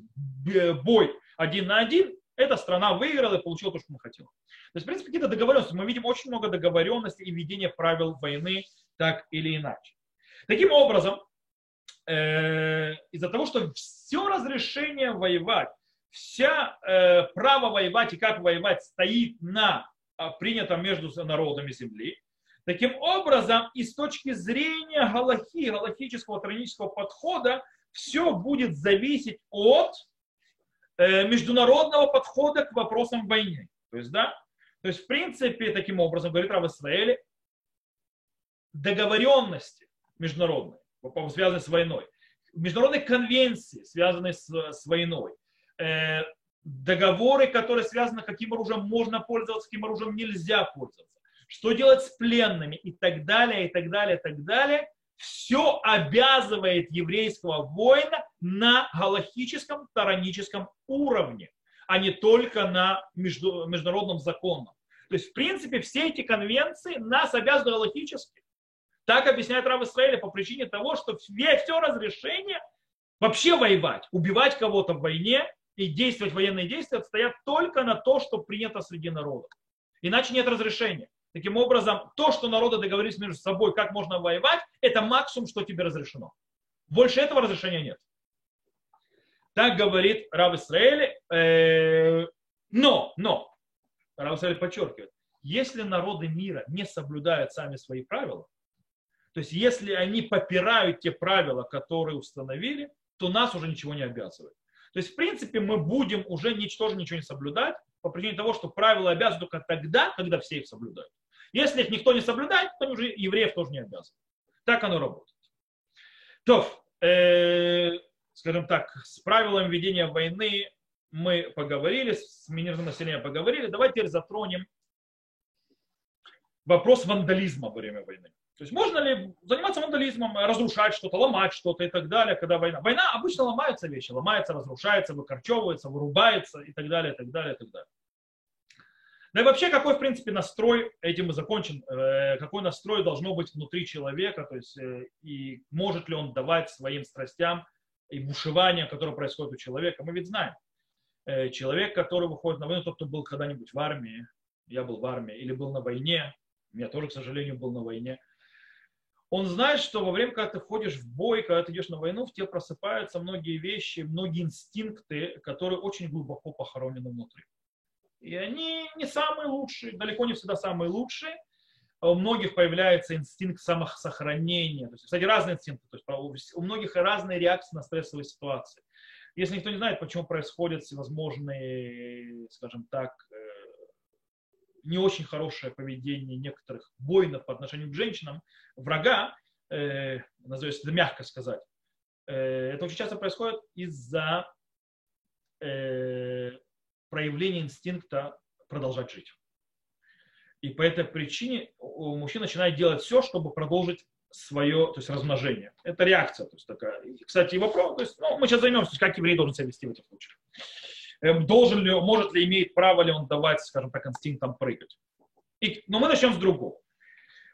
бой один на один, эта страна выиграла и получила то, что она хотела. То есть, в принципе, какие-то договоренности. Мы видим очень много договоренностей и введения правил войны так или иначе. Таким образом, э, из-за того, что все разрешение воевать, вся э, право воевать и как воевать стоит на э, принятом между народами земли, таким образом, и с точки зрения галахи, галахического тронического подхода, все будет зависеть от Э, международного подхода к вопросам войны. То есть, да, то есть, в принципе, таким образом, говорит Рав Исраэле, договоренности международные, связанные с войной, международные конвенции, связанные с, с войной, э, договоры, которые связаны, каким оружием можно пользоваться, каким оружием нельзя пользоваться, что делать с пленными и так далее, и так далее, и так далее, все обязывает еврейского воина на галахическом, тараническом уровне, а не только на между, международном законном. То есть, в принципе, все эти конвенции нас обязывают галахически. Так объясняет Рав Исраиля по причине того, что все, все разрешение вообще воевать, убивать кого-то в войне и действовать военные действия стоят только на то, что принято среди народа. Иначе нет разрешения. Таким образом, то, что народы договорились между собой, как можно воевать, это максимум, что тебе разрешено. Больше этого разрешения нет. Так говорит Рав Исраэль. Э, но, но, Рав Исраэль подчеркивает, если народы мира не соблюдают сами свои правила, то есть если они попирают те правила, которые установили, то нас уже ничего не обязывает. То есть, в принципе, мы будем уже ничтоже ничего не соблюдать по причине того, что правила обязаны только тогда, когда все их соблюдают. Если их никто не соблюдает, то уже евреев тоже не обязан. Так оно работает. То, э, скажем так, с правилами ведения войны мы поговорили, с министром населения поговорили. Давайте теперь затронем вопрос вандализма во время войны. То есть можно ли заниматься вандализмом, разрушать что-то, ломать что-то и так далее, когда война. Война обычно ломаются вещи, ломается, разрушается, выкорчевывается, вырубается и так далее, и так далее, и так далее. Да и вообще, какой, в принципе, настрой, этим мы закончим, э, какой настрой должно быть внутри человека, то есть, э, и может ли он давать своим страстям и бушеваниям, которые происходят у человека. Мы ведь знаем, э, человек, который выходит на войну, тот, кто был когда-нибудь в армии, я был в армии, или был на войне, я тоже, к сожалению, был на войне, он знает, что во время, когда ты входишь в бой, когда ты идешь на войну, в тебе просыпаются многие вещи, многие инстинкты, которые очень глубоко похоронены внутри. И они не самые лучшие, далеко не всегда самые лучшие. А у многих появляется инстинкт самосохранения. То есть, кстати, разные инстинкты. То есть у многих разные реакции на стрессовые ситуации. Если никто не знает, почему происходят всевозможные, скажем так, э, не очень хорошее поведение некоторых воинов по отношению к женщинам, врага, э, назовем это мягко сказать, э, это очень часто происходит из-за э, проявление инстинкта продолжать жить. И по этой причине мужчина начинает делать все, чтобы продолжить свое, то есть размножение. Это реакция. То есть такая. Кстати, вопрос, то есть, ну, мы сейчас займемся, как еврей должен себя вести в этих случаях. Эм, должен ли, может ли, имеет право ли он давать, скажем так, инстинктам прыгать. И, но мы начнем с другого.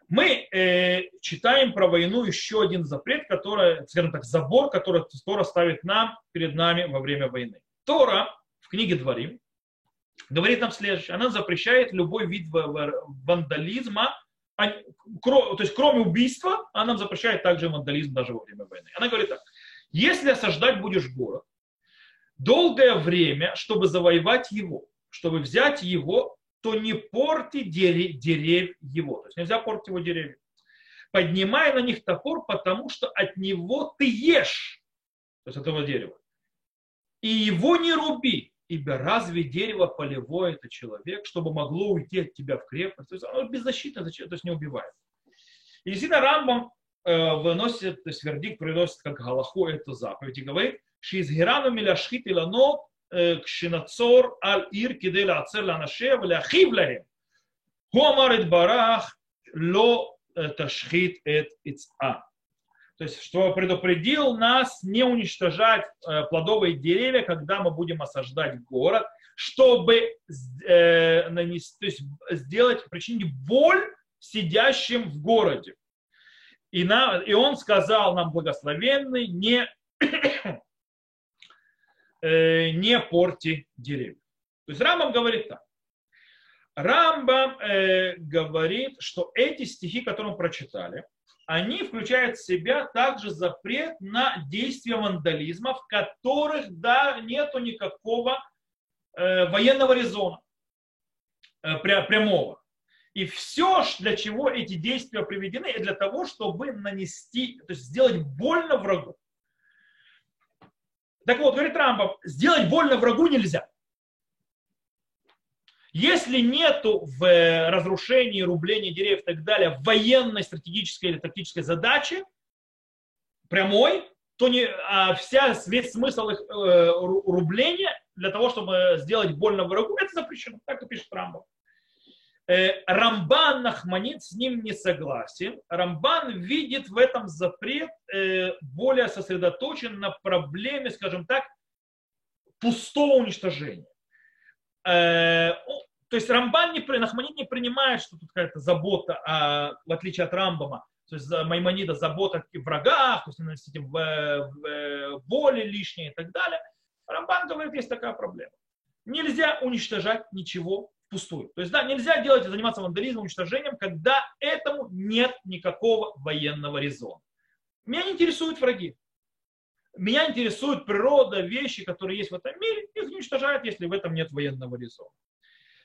Мы э, читаем про войну еще один запрет, который, скажем так, забор, который Тора ставит нам, перед нами во время войны. Тора в книге Дворим, говорит нам следующее. Она запрещает любой вид вандализма, а, то есть кроме убийства, она нам запрещает также вандализм даже во время войны. Она говорит так. Если осаждать будешь город, долгое время, чтобы завоевать его, чтобы взять его, то не порти деревья его. То есть нельзя портить его деревья. Поднимай на них топор, потому что от него ты ешь. То есть этого дерева. И его не руби. Ибо разве дерево полевое это человек, чтобы могло уйти от тебя в крепость? То есть оно беззащитно, то есть не убивает. И действительно Рамбам э, выносит, то есть вердикт приносит как галаху эту заповедь и говорит, «Шизгирану миляшхит илано э, кшинацор аль ир кидела ацер ланашев ляхив лаем». Гомар барах ло э, ташхит эт ица. То есть, что предупредил нас не уничтожать э, плодовые деревья, когда мы будем осаждать город, чтобы э, нанести, то есть сделать, причинить боль сидящим в городе. И, на, и он сказал нам благословенный, не э, не порти деревья. То есть Рамбам говорит так. Рамбам э, говорит, что эти стихи, которые мы прочитали, они включают в себя также запрет на действия вандализма, в которых да, нету никакого э, военного резона э, прямого. И все, для чего эти действия приведены, для того, чтобы нанести, то есть сделать больно врагу. Так вот, говорит Рамбов, сделать больно врагу нельзя. Если нету в э, разрушении, рублении деревьев и так далее военной, стратегической или тактической задачи, прямой, то не, а вся, весь смысл их э, рубления для того, чтобы сделать больно врагу, это запрещено. Так и пишет Рамбов. Э, Рамбан Нахманит с ним не согласен. Рамбан видит в этом запрет э, более сосредоточен на проблеме, скажем так, пустого уничтожения. Э, то есть Рамбан не, Нахманит не принимает, что тут какая-то забота, а, в отличие от Рамбама, то есть Маймонида забота о врагах, то есть наносить им боли лишние и так далее. Рамбан говорит, есть такая проблема. Нельзя уничтожать ничего впустую. То есть, да, нельзя делать и заниматься вандализмом, уничтожением, когда этому нет никакого военного резона. Меня не интересуют враги. Меня интересует природа, вещи, которые есть в этом мире, их уничтожают, если в этом нет военного резона.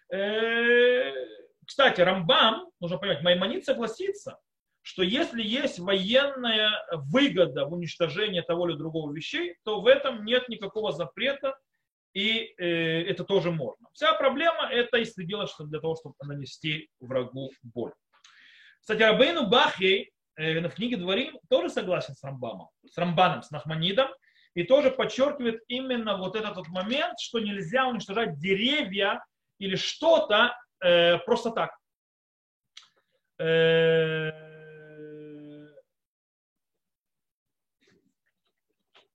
Э, кстати, Рамбам, нужно понять, Маймонит согласится, что если есть военная выгода в уничтожении того или другого вещей, то в этом нет никакого запрета и э, это тоже можно. Вся проблема это если делать что для того, чтобы нанести врагу боль. Кстати, Рабейну Бахей в книге Дворим тоже согласен с Рамбамом, с Рамбаном, с Нахманидом, и тоже подчеркивает именно вот этот вот момент, что нельзя уничтожать деревья или что-то э, просто так. Э,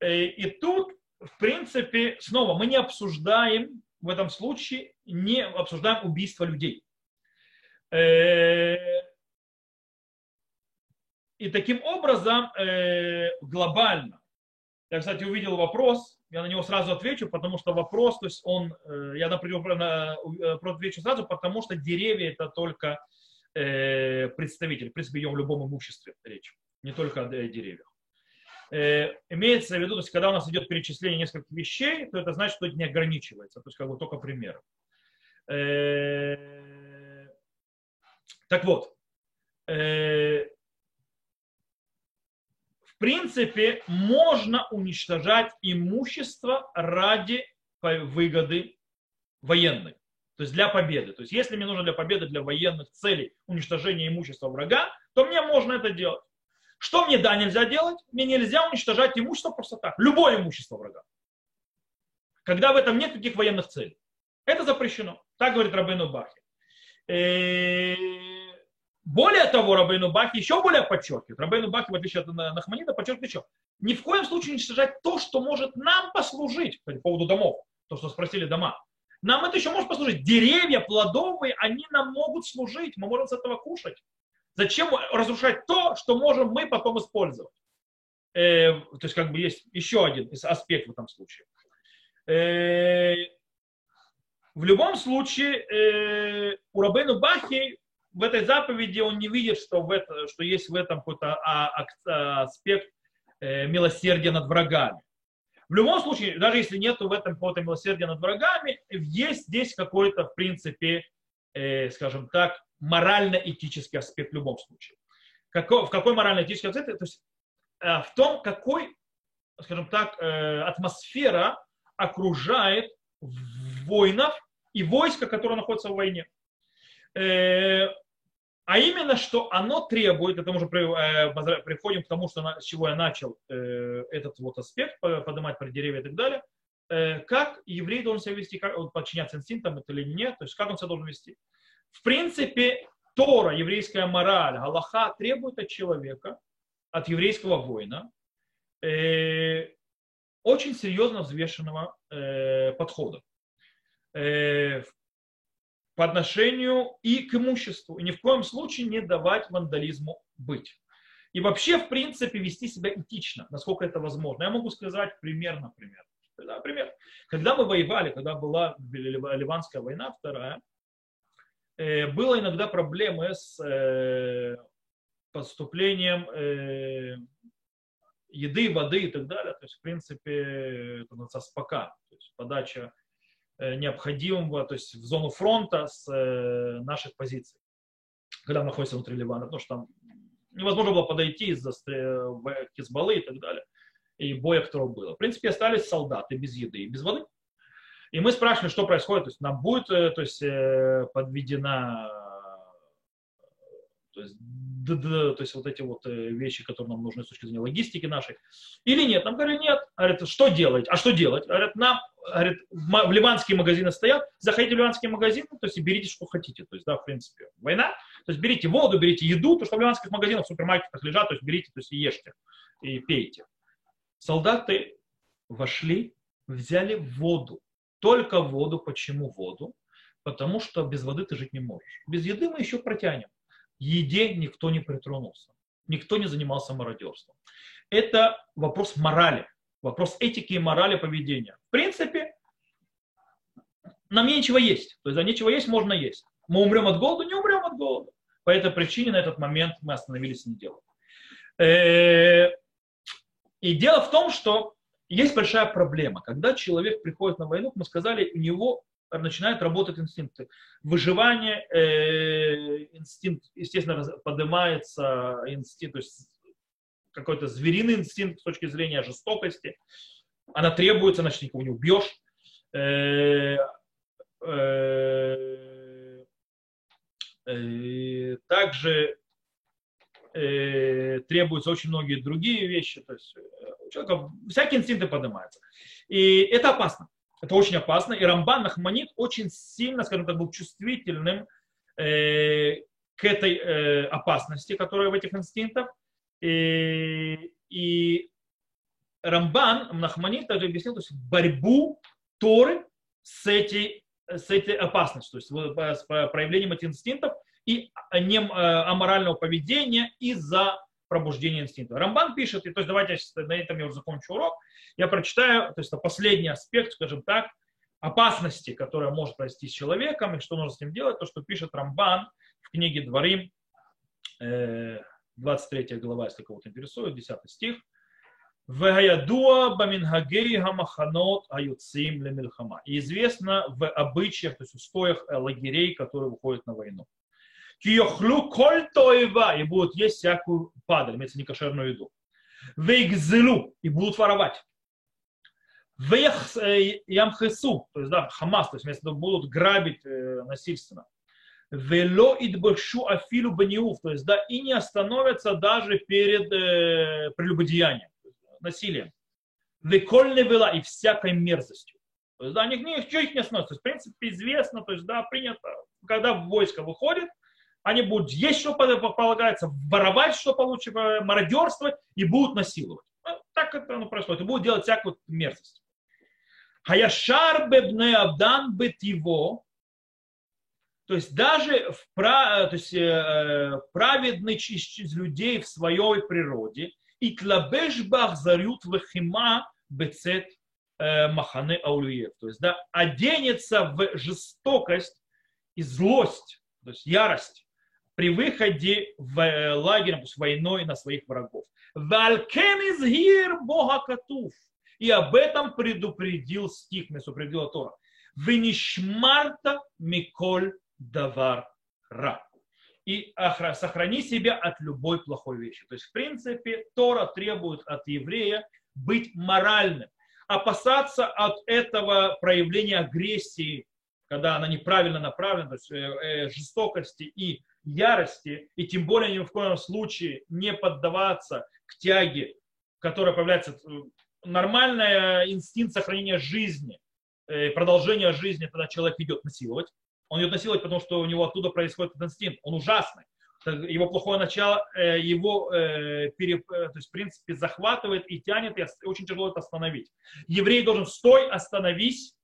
э и тут в принципе, снова, мы не обсуждаем в этом случае, не обсуждаем убийство людей. Э, и таким образом, э, глобально, я, кстати, увидел вопрос, я на него сразу отвечу, потому что вопрос, то есть он, э, я например, отвечу сразу, потому что деревья это только представитель, в принципе, идем в любом имуществе речь, не только о деревьях. Э, имеется в виду, то есть когда у нас идет перечисление нескольких вещей, то это значит, что это не ограничивается, то есть как бы только пример. Э, так вот, э, принципе, можно уничтожать имущество ради выгоды военной. То есть для победы. То есть если мне нужно для победы, для военных целей уничтожение имущества врага, то мне можно это делать. Что мне да нельзя делать? Мне нельзя уничтожать имущество просто так. Любое имущество врага. Когда в этом нет никаких военных целей. Это запрещено. Так говорит Рабейну Бахи. Э, более того, Рабейну Бахи еще более подчеркивает. Рабейну Бахи, в отличие от Нахманида, подчеркивает еще. Ни в коем случае не уничтожать то, что может нам послужить. По поводу домов. То, что спросили дома. Нам это еще может послужить. Деревья плодовые, они нам могут служить. Мы можем с этого кушать. Зачем разрушать то, что можем мы потом использовать? Э, то есть как бы есть еще один аспект в этом случае. Э, в любом случае, э, у Рабейну Бахи в этой заповеди он не видит, что, в это, что есть в этом какой-то а, а, аспект э, милосердия над врагами. В любом случае, даже если нет в этом какого-то милосердия над врагами, есть здесь какой-то, в принципе, э, скажем так, морально-этический аспект в любом случае. Какой, в какой морально-этический аспект? То есть э, в том, какой, скажем так, атмосфера окружает воинов и войска, которые находятся в войне. Э, а именно, что оно требует, это мы уже э, приходим к тому, что, с чего я начал э, этот вот аспект, поднимать про деревья и так далее, как еврей должен себя вести, как он подчиняться инстинктам это или нет, то есть как он себя должен вести. В принципе, Тора, еврейская мораль, Галаха требует от человека, от еврейского воина, очень серьезно взвешенного подхода по отношению и к имуществу. И ни в коем случае не давать вандализму быть. И вообще, в принципе, вести себя этично, насколько это возможно. Я могу сказать пример, например. Да, пример. Когда мы воевали, когда была Ливанская война, вторая, э, было иногда проблемы с э, поступлением э, еды, воды и так далее. То есть, в принципе, это называется спака, то есть подача необходимого, то есть в зону фронта с э, наших позиций, когда мы находимся внутри Ливана, потому что там невозможно было подойти из-за Кизбалы и так далее, и боя, которого было. В принципе, остались солдаты без еды и без воды. И мы спрашивали, что происходит, то есть нам будет э, то есть, подведена то есть, да, да, то есть вот эти вот вещи, которые нам нужны с точки зрения логистики нашей, или нет. Нам говорят, нет. Говорят, что делать? А что делать? Говорят, нам говорит, в ливанские магазины стоят, заходите в ливанские магазины, то есть и берите, что хотите. То есть, да, в принципе, война. То есть берите воду, берите еду, то, что в ливанских магазинах, в супермаркетах лежат, то есть берите, то есть ешьте, и пейте. Солдаты вошли, взяли воду. Только воду. Почему воду? Потому что без воды ты жить не можешь. Без еды мы еще протянем. Еде никто не притронулся. Никто не занимался мародерством. Это вопрос морали вопрос этики и морали поведения. В принципе, нам нечего есть. То есть, за нечего есть можно есть. Мы умрем от голода, не умрем от голода. По этой причине на этот момент мы остановились и не. Э, и дело в том, что есть большая проблема. Когда человек приходит на войну, мы сказали, у него начинают работать инстинкты. Выживание, э, инстинкт, естественно, поднимается, инстинкт, то есть какой-то звериный инстинкт с точки зрения жестокости. Она требуется, значит, никого не убьешь. Э, э, э, также требуются очень многие другие вещи. То есть у человека всякие инстинкты поднимаются. И это опасно. Это очень опасно. И Рамбан Нахманит очень сильно, скажем так, был чувствительным к этой опасности, которая в этих инстинктах. И, и Рамбан, Нахманит также объяснил, то есть борьбу Торы с этой, с этой опасностью, то есть с проявлением этих инстинктов и не, э, аморального поведения из-за пробуждения инстинкта. Рамбан пишет, и то есть давайте на этом я уже закончу урок, я прочитаю, то есть это последний аспект, скажем так, опасности, которая может произойти с человеком, и что нужно с ним делать, то, что пишет Рамбан в книге Дворим, э, 23 глава, если кого-то интересует, 10 стих. Вегаядуа бамингагей хамаханот аюцим лемильхама. И известно в обычаях, то есть устоях лагерей, которые выходят на войну. Киохлю коль и будут есть всякую падаль, имеется некошерную еду. Вейгзелу, и будут воровать. Ямхесу, то есть да, Хамас, то есть вместо будут грабить э, насильственно вело идбашу афилу баниуф, то есть да, и не остановятся даже перед э, прелюбодеянием, насилием. Векольне вела и всякой мерзостью. То есть, да, них, ничего их не остановится. То есть, в принципе, известно, то есть, да, принято, когда войско выходит, они будут есть, что полагается, воровать, что получится, э, мародерствовать и будут насиловать. Ну, так это оно происходит. И будут делать всякую мерзость. Хаяшар бебне абдан бетиво, то есть даже в, то есть, э, праведный из людей в своей природе, и тлабешбах зарют лехима бецет э, маханы аулюев. То есть, да, оденется в жестокость и злость, то есть ярость при выходе в э, лагерь, то есть войной на своих врагов. Бога Катув. И об этом предупредил стих, предупредила Тора. Венишмарта миколь давар ра. И сохрани себя от любой плохой вещи. То есть, в принципе, Тора требует от еврея быть моральным, опасаться от этого проявления агрессии, когда она неправильно направлена, то есть э, э, жестокости и ярости, и тем более ни в коем случае не поддаваться к тяге, которая появляется э, нормальный инстинкт сохранения жизни, продолжения жизни, когда человек идет насиловать. Он идет насиловать, потому что у него оттуда происходит этот инстинкт. Он ужасный. Его плохое начало, его, пере, то есть, в принципе, захватывает и тянет, и очень тяжело это остановить. Еврей должен, стой, остановись,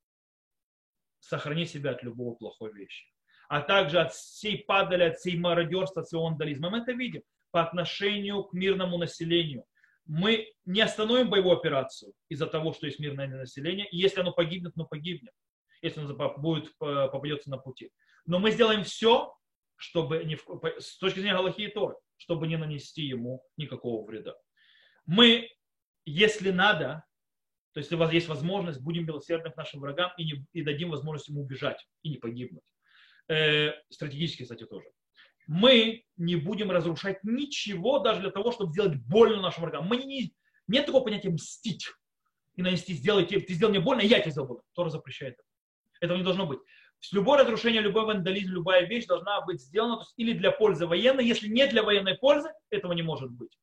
сохрани себя от любого плохой вещи а также от всей падали, от всей мародерства, от всего вандализма. Мы это видим по отношению к мирному населению. Мы не остановим боевую операцию из-за того, что есть мирное население. Если оно погибнет, оно погибнет. Если оно будет, э, попадется на пути. Но мы сделаем все, чтобы не, с точки зрения Галахи и Торы, чтобы не нанести ему никакого вреда. Мы, если надо, то есть, если у вас есть возможность, будем милосердны к нашим врагам и, не, и дадим возможность ему убежать и не погибнуть э, стратегически, кстати, тоже. Мы не будем разрушать ничего даже для того, чтобы сделать больно нашим врагам. Мы не, нет такого понятия мстить и нанести, сделать, ты сделал мне больно, я тебе сделал больно. Тора запрещает это. Этого не должно быть. Любое разрушение, любой вандализм, любая вещь должна быть сделана то есть, или для пользы военной. Если не для военной пользы, этого не может быть.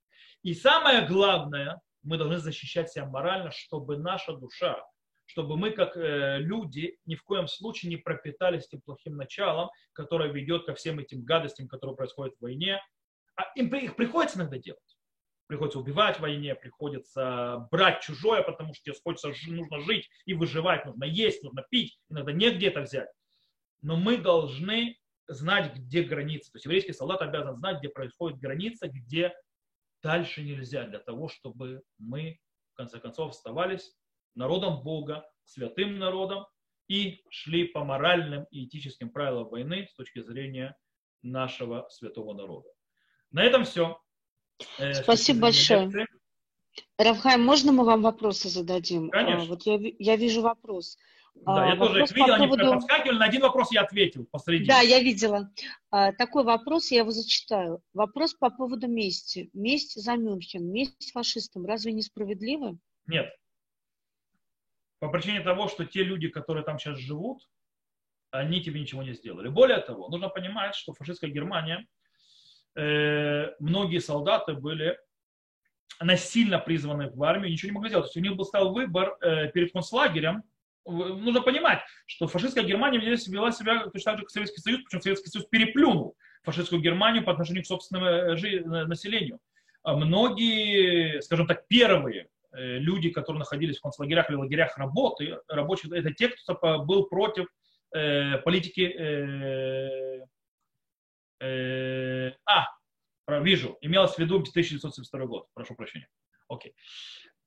И самое главное, мы должны защищать себя морально, чтобы наша душа чтобы мы, как э, люди, ни в коем случае не пропитались этим плохим началом, которое ведет ко всем этим гадостям, которые происходят в войне. А им их приходится иногда делать. Приходится убивать в войне, приходится брать чужое, потому что тебе хочется, нужно жить и выживать, нужно есть, нужно пить, иногда негде это взять. Но мы должны знать, где граница. То есть еврейский солдат обязан знать, где происходит граница, где дальше нельзя, для того, чтобы мы, в конце концов, оставались народом Бога, святым народом и шли по моральным и этическим правилам войны с точки зрения нашего святого народа. На этом все. Э, Спасибо большое. Лекции. Равхайм, можно мы вам вопросы зададим? А, Конечно. Вот я, я вижу вопрос. Да, я тоже их видел, по поводу... они подскакивали, на один вопрос я ответил посреди. Да, я видела. А, такой вопрос, я его зачитаю. Вопрос по поводу мести. Месть за Мюнхен, месть фашистам, разве несправедливо? Нет по причине того, что те люди, которые там сейчас живут, они тебе ничего не сделали. Более того, нужно понимать, что фашистская Германия, многие солдаты были насильно призваны в армию, ничего не могли сделать. То есть у них был стал выбор э, перед концлагерем. Нужно понимать, что фашистская Германия вела себя точно так же, как Советский Союз, причем Советский Союз переплюнул фашистскую Германию по отношению к собственному э, населению. А многие, скажем так, первые Э, люди, которые находились в концлагерях или лагерях работы, рабочих, это те, кто был против э, политики. Э, а, вижу, имелось в виду 1972 год, прошу прощения. Окей.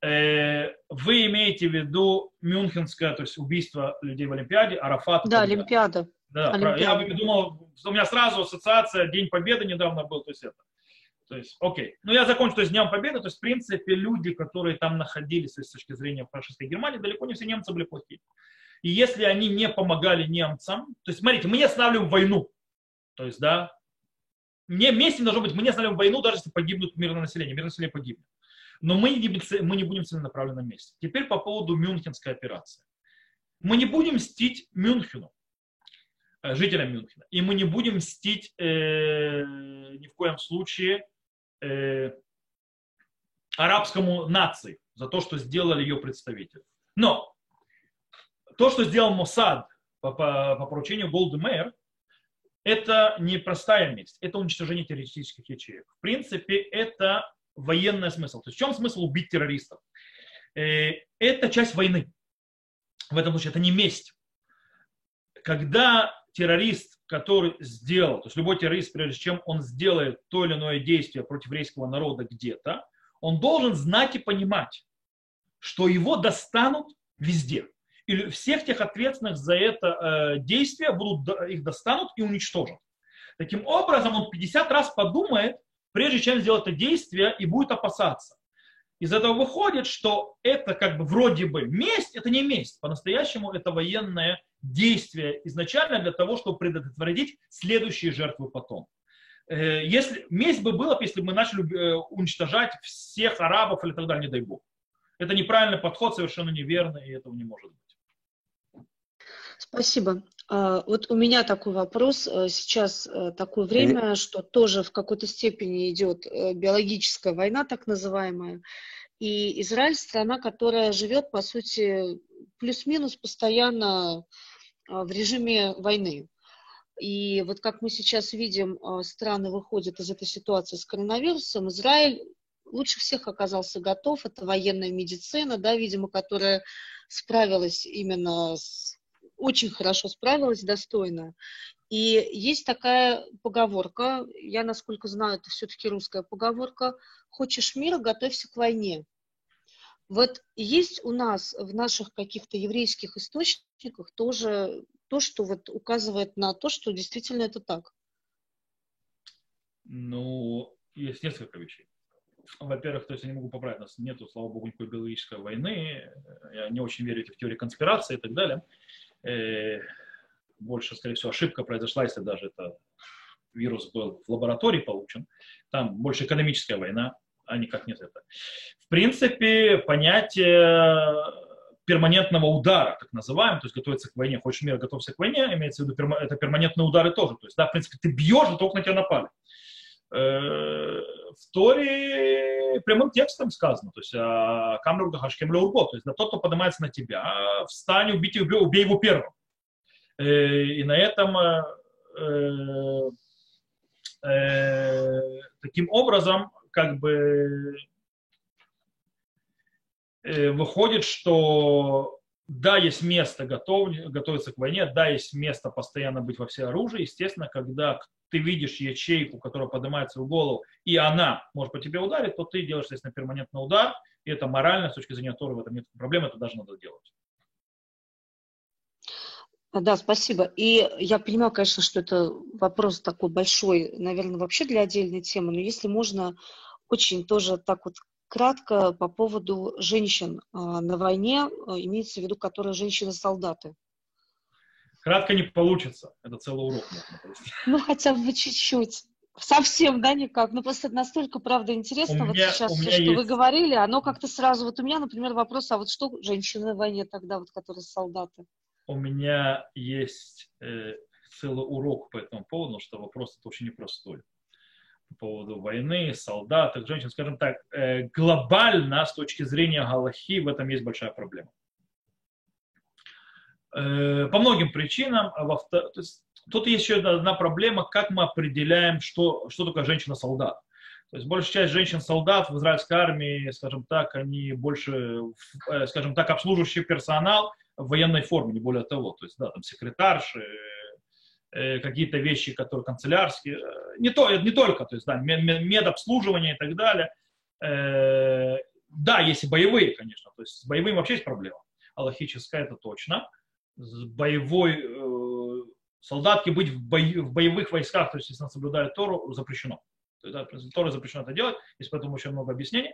Э, вы имеете в виду Мюнхенское, то есть убийство людей в Олимпиаде, Арафат? Да, Олимпиада. Да, Олимпиада. я думал, у меня сразу ассоциация День Победы недавно был, то есть это. То есть, окей. Ну, я закончу, то есть, Днем Победы, то есть, в принципе, люди, которые там находились с точки зрения фашистской Германии, далеко не все немцы были плохие. И если они не помогали немцам, то есть, смотрите, мы не останавливаем войну. То есть, да, не, вместе должно быть, мы не останавливаем войну, даже если погибнут мирное население. Мирное население погибнет. Но мы не, мы не будем целенаправленно вместе. Теперь по поводу Мюнхенской операции. Мы не будем мстить Мюнхену, э, жителям Мюнхена. И мы не будем мстить э, ни в коем случае э, арабскому нации за то, что сделали ее представители. Но то, что сделал Моссад по, по, по поручению Голды это не простая месть, это уничтожение террористических ячеек. В принципе, это военный смысл. То есть в чем смысл убить террористов? Э, это часть войны. В этом случае это не месть. Когда террорист, который сделал, то есть любой террорист, прежде чем он сделает то или иное действие против еврейского народа где-то, он должен знать и понимать, что его достанут везде. Или всех тех ответственных за это э, действие будут, их достанут и уничтожат. Таким образом, он 50 раз подумает, прежде чем сделать это действие, и будет опасаться. из этого выходит, что это как бы вроде бы месть, это не месть. По-настоящему это военное действие изначально для того, чтобы предотвратить следующие жертвы потом. Э, если, месть бы была, если бы мы начали э, уничтожать всех арабов или так далее, не дай бог. Это неправильный подход, совершенно неверный, и этого не может быть. Спасибо. А, вот у меня такой вопрос. Э, сейчас такое время, что тоже в какой-то степени идет биологическая война, так называемая. И Израиль страна, которая живет, по сути, плюс-минус постоянно в режиме войны. И вот как мы сейчас видим, страны выходят из этой ситуации с коронавирусом. Израиль лучше всех оказался готов. Это военная медицина, да, видимо, которая справилась именно с, очень хорошо справилась, достойно. И есть такая поговорка, я, насколько знаю, это все-таки русская поговорка, хочешь мира, готовься к войне. Вот есть у нас в наших каких-то еврейских источниках тоже то, что вот указывает на то, что действительно это так? Ну, есть несколько вещей. Во-первых, то есть я не могу поправить, нас нету, слава богу, никакой биологической войны. Я не очень верю в теории конспирации и так далее. Э, больше, скорее всего, ошибка произошла, если даже это вирус был в лаборатории получен. Там больше экономическая война, а никак нет это. В принципе, понятие перманентного удара, так называемого, то есть готовиться к войне, хочешь мира, готовься к войне, имеется в виду, это перманентные удары тоже. То есть, да, в принципе, ты бьешь, а только на тебя напали. Э, в Торе прямым текстом сказано, то есть «А, камеру гахашкем то есть да, тот, кто поднимается на тебя, встань, убей, убей, убей его первым. Э, и на этом э, таким образом как бы Э, выходит, что да, есть место готов, готовиться к войне, да, есть место постоянно быть во все оружие. Естественно, когда ты видишь ячейку, которая поднимается в голову, и она может по тебе ударить, то ты делаешь, естественно, перманентный удар, и это морально, с точки зрения Торы, в этом нет проблемы, это даже надо делать. Да, спасибо. И я понимаю, конечно, что это вопрос такой большой, наверное, вообще для отдельной темы, но если можно очень тоже так вот кратко по поводу женщин а, на войне, а, имеется в виду, которые женщины-солдаты. Кратко не получится. Это целый урок. Ну, хотя бы чуть-чуть. Совсем, да, никак. Ну, просто настолько, правда, интересно, у вот меня, сейчас все, что есть... вы говорили, оно как-то сразу, вот у меня, например, вопрос, а вот что женщины на войне тогда, вот, которые солдаты? У меня есть э, целый урок по этому поводу, что вопрос это очень непростой по поводу войны, солдат, женщин, скажем так, э, глобально с точки зрения Галахи в этом есть большая проблема. Э, по многим причинам. А то есть, тут есть еще одна проблема, как мы определяем, что, что такое женщина-солдат. То есть большая часть женщин-солдат в израильской армии, скажем так, они больше, э, скажем так, обслуживающий персонал в военной форме, не более того. То есть, да, там секретарши, Э, какие-то вещи, которые канцелярские, э, не, то, не только, то есть, да, медобслуживание и так далее. Э, да, есть и боевые, конечно, то есть с боевым вообще есть проблема. Аллахическая это точно. Боевой солдатки быть в, бой, в боевых войсках, то есть если соблюдает Тору, запрещено. То есть, да, Тора запрещено это делать, есть поэтому очень много объяснений.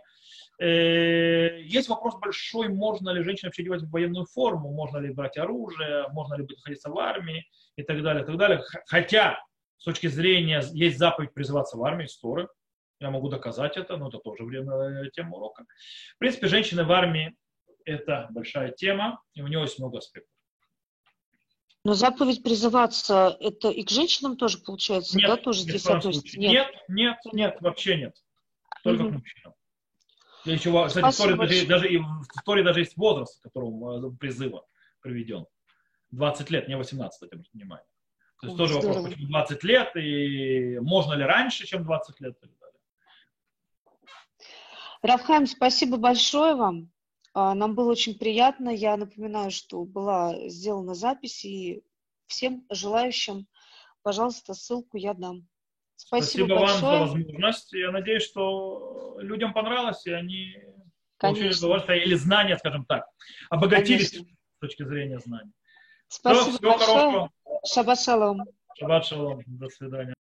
Есть вопрос большой, можно ли женщине вообще одевать военную форму, можно ли брать оружие, можно ли находиться в армии и так далее, и так далее. Хотя, с точки зрения, есть заповедь призываться в армию, сторы, я могу доказать это, но это тоже время э, тема урока. В принципе, женщины в армии – это большая тема, и у нее есть много аспектов. Но заповедь призываться, это и к женщинам тоже получается, нет, да, тоже здесь относится? Нет. нет, нет, нет, вообще нет. Только угу. к мужчинам. Еще, кстати, в Торе даже, даже, и в Торе даже есть возраст, которому э, призыва приведен. 20 лет, не 18, обратите внимание. То есть О, тоже здорово. вопрос, почему 20 лет, и можно ли раньше, чем 20 лет, и так далее. Равхайм, спасибо большое вам. А, нам было очень приятно. Я напоминаю, что была сделана запись, и всем желающим, пожалуйста, ссылку я дам. Спасибо, Спасибо большое. вам за возможность. Я надеюсь, что людям понравилось, и они Конечно. получили удовольствие или знания, скажем так, обогатились Конечно. с точки зрения знаний. Спасибо Все, всего большое. хорошего. Шаббат шалом. Шаббат шалом. До свидания.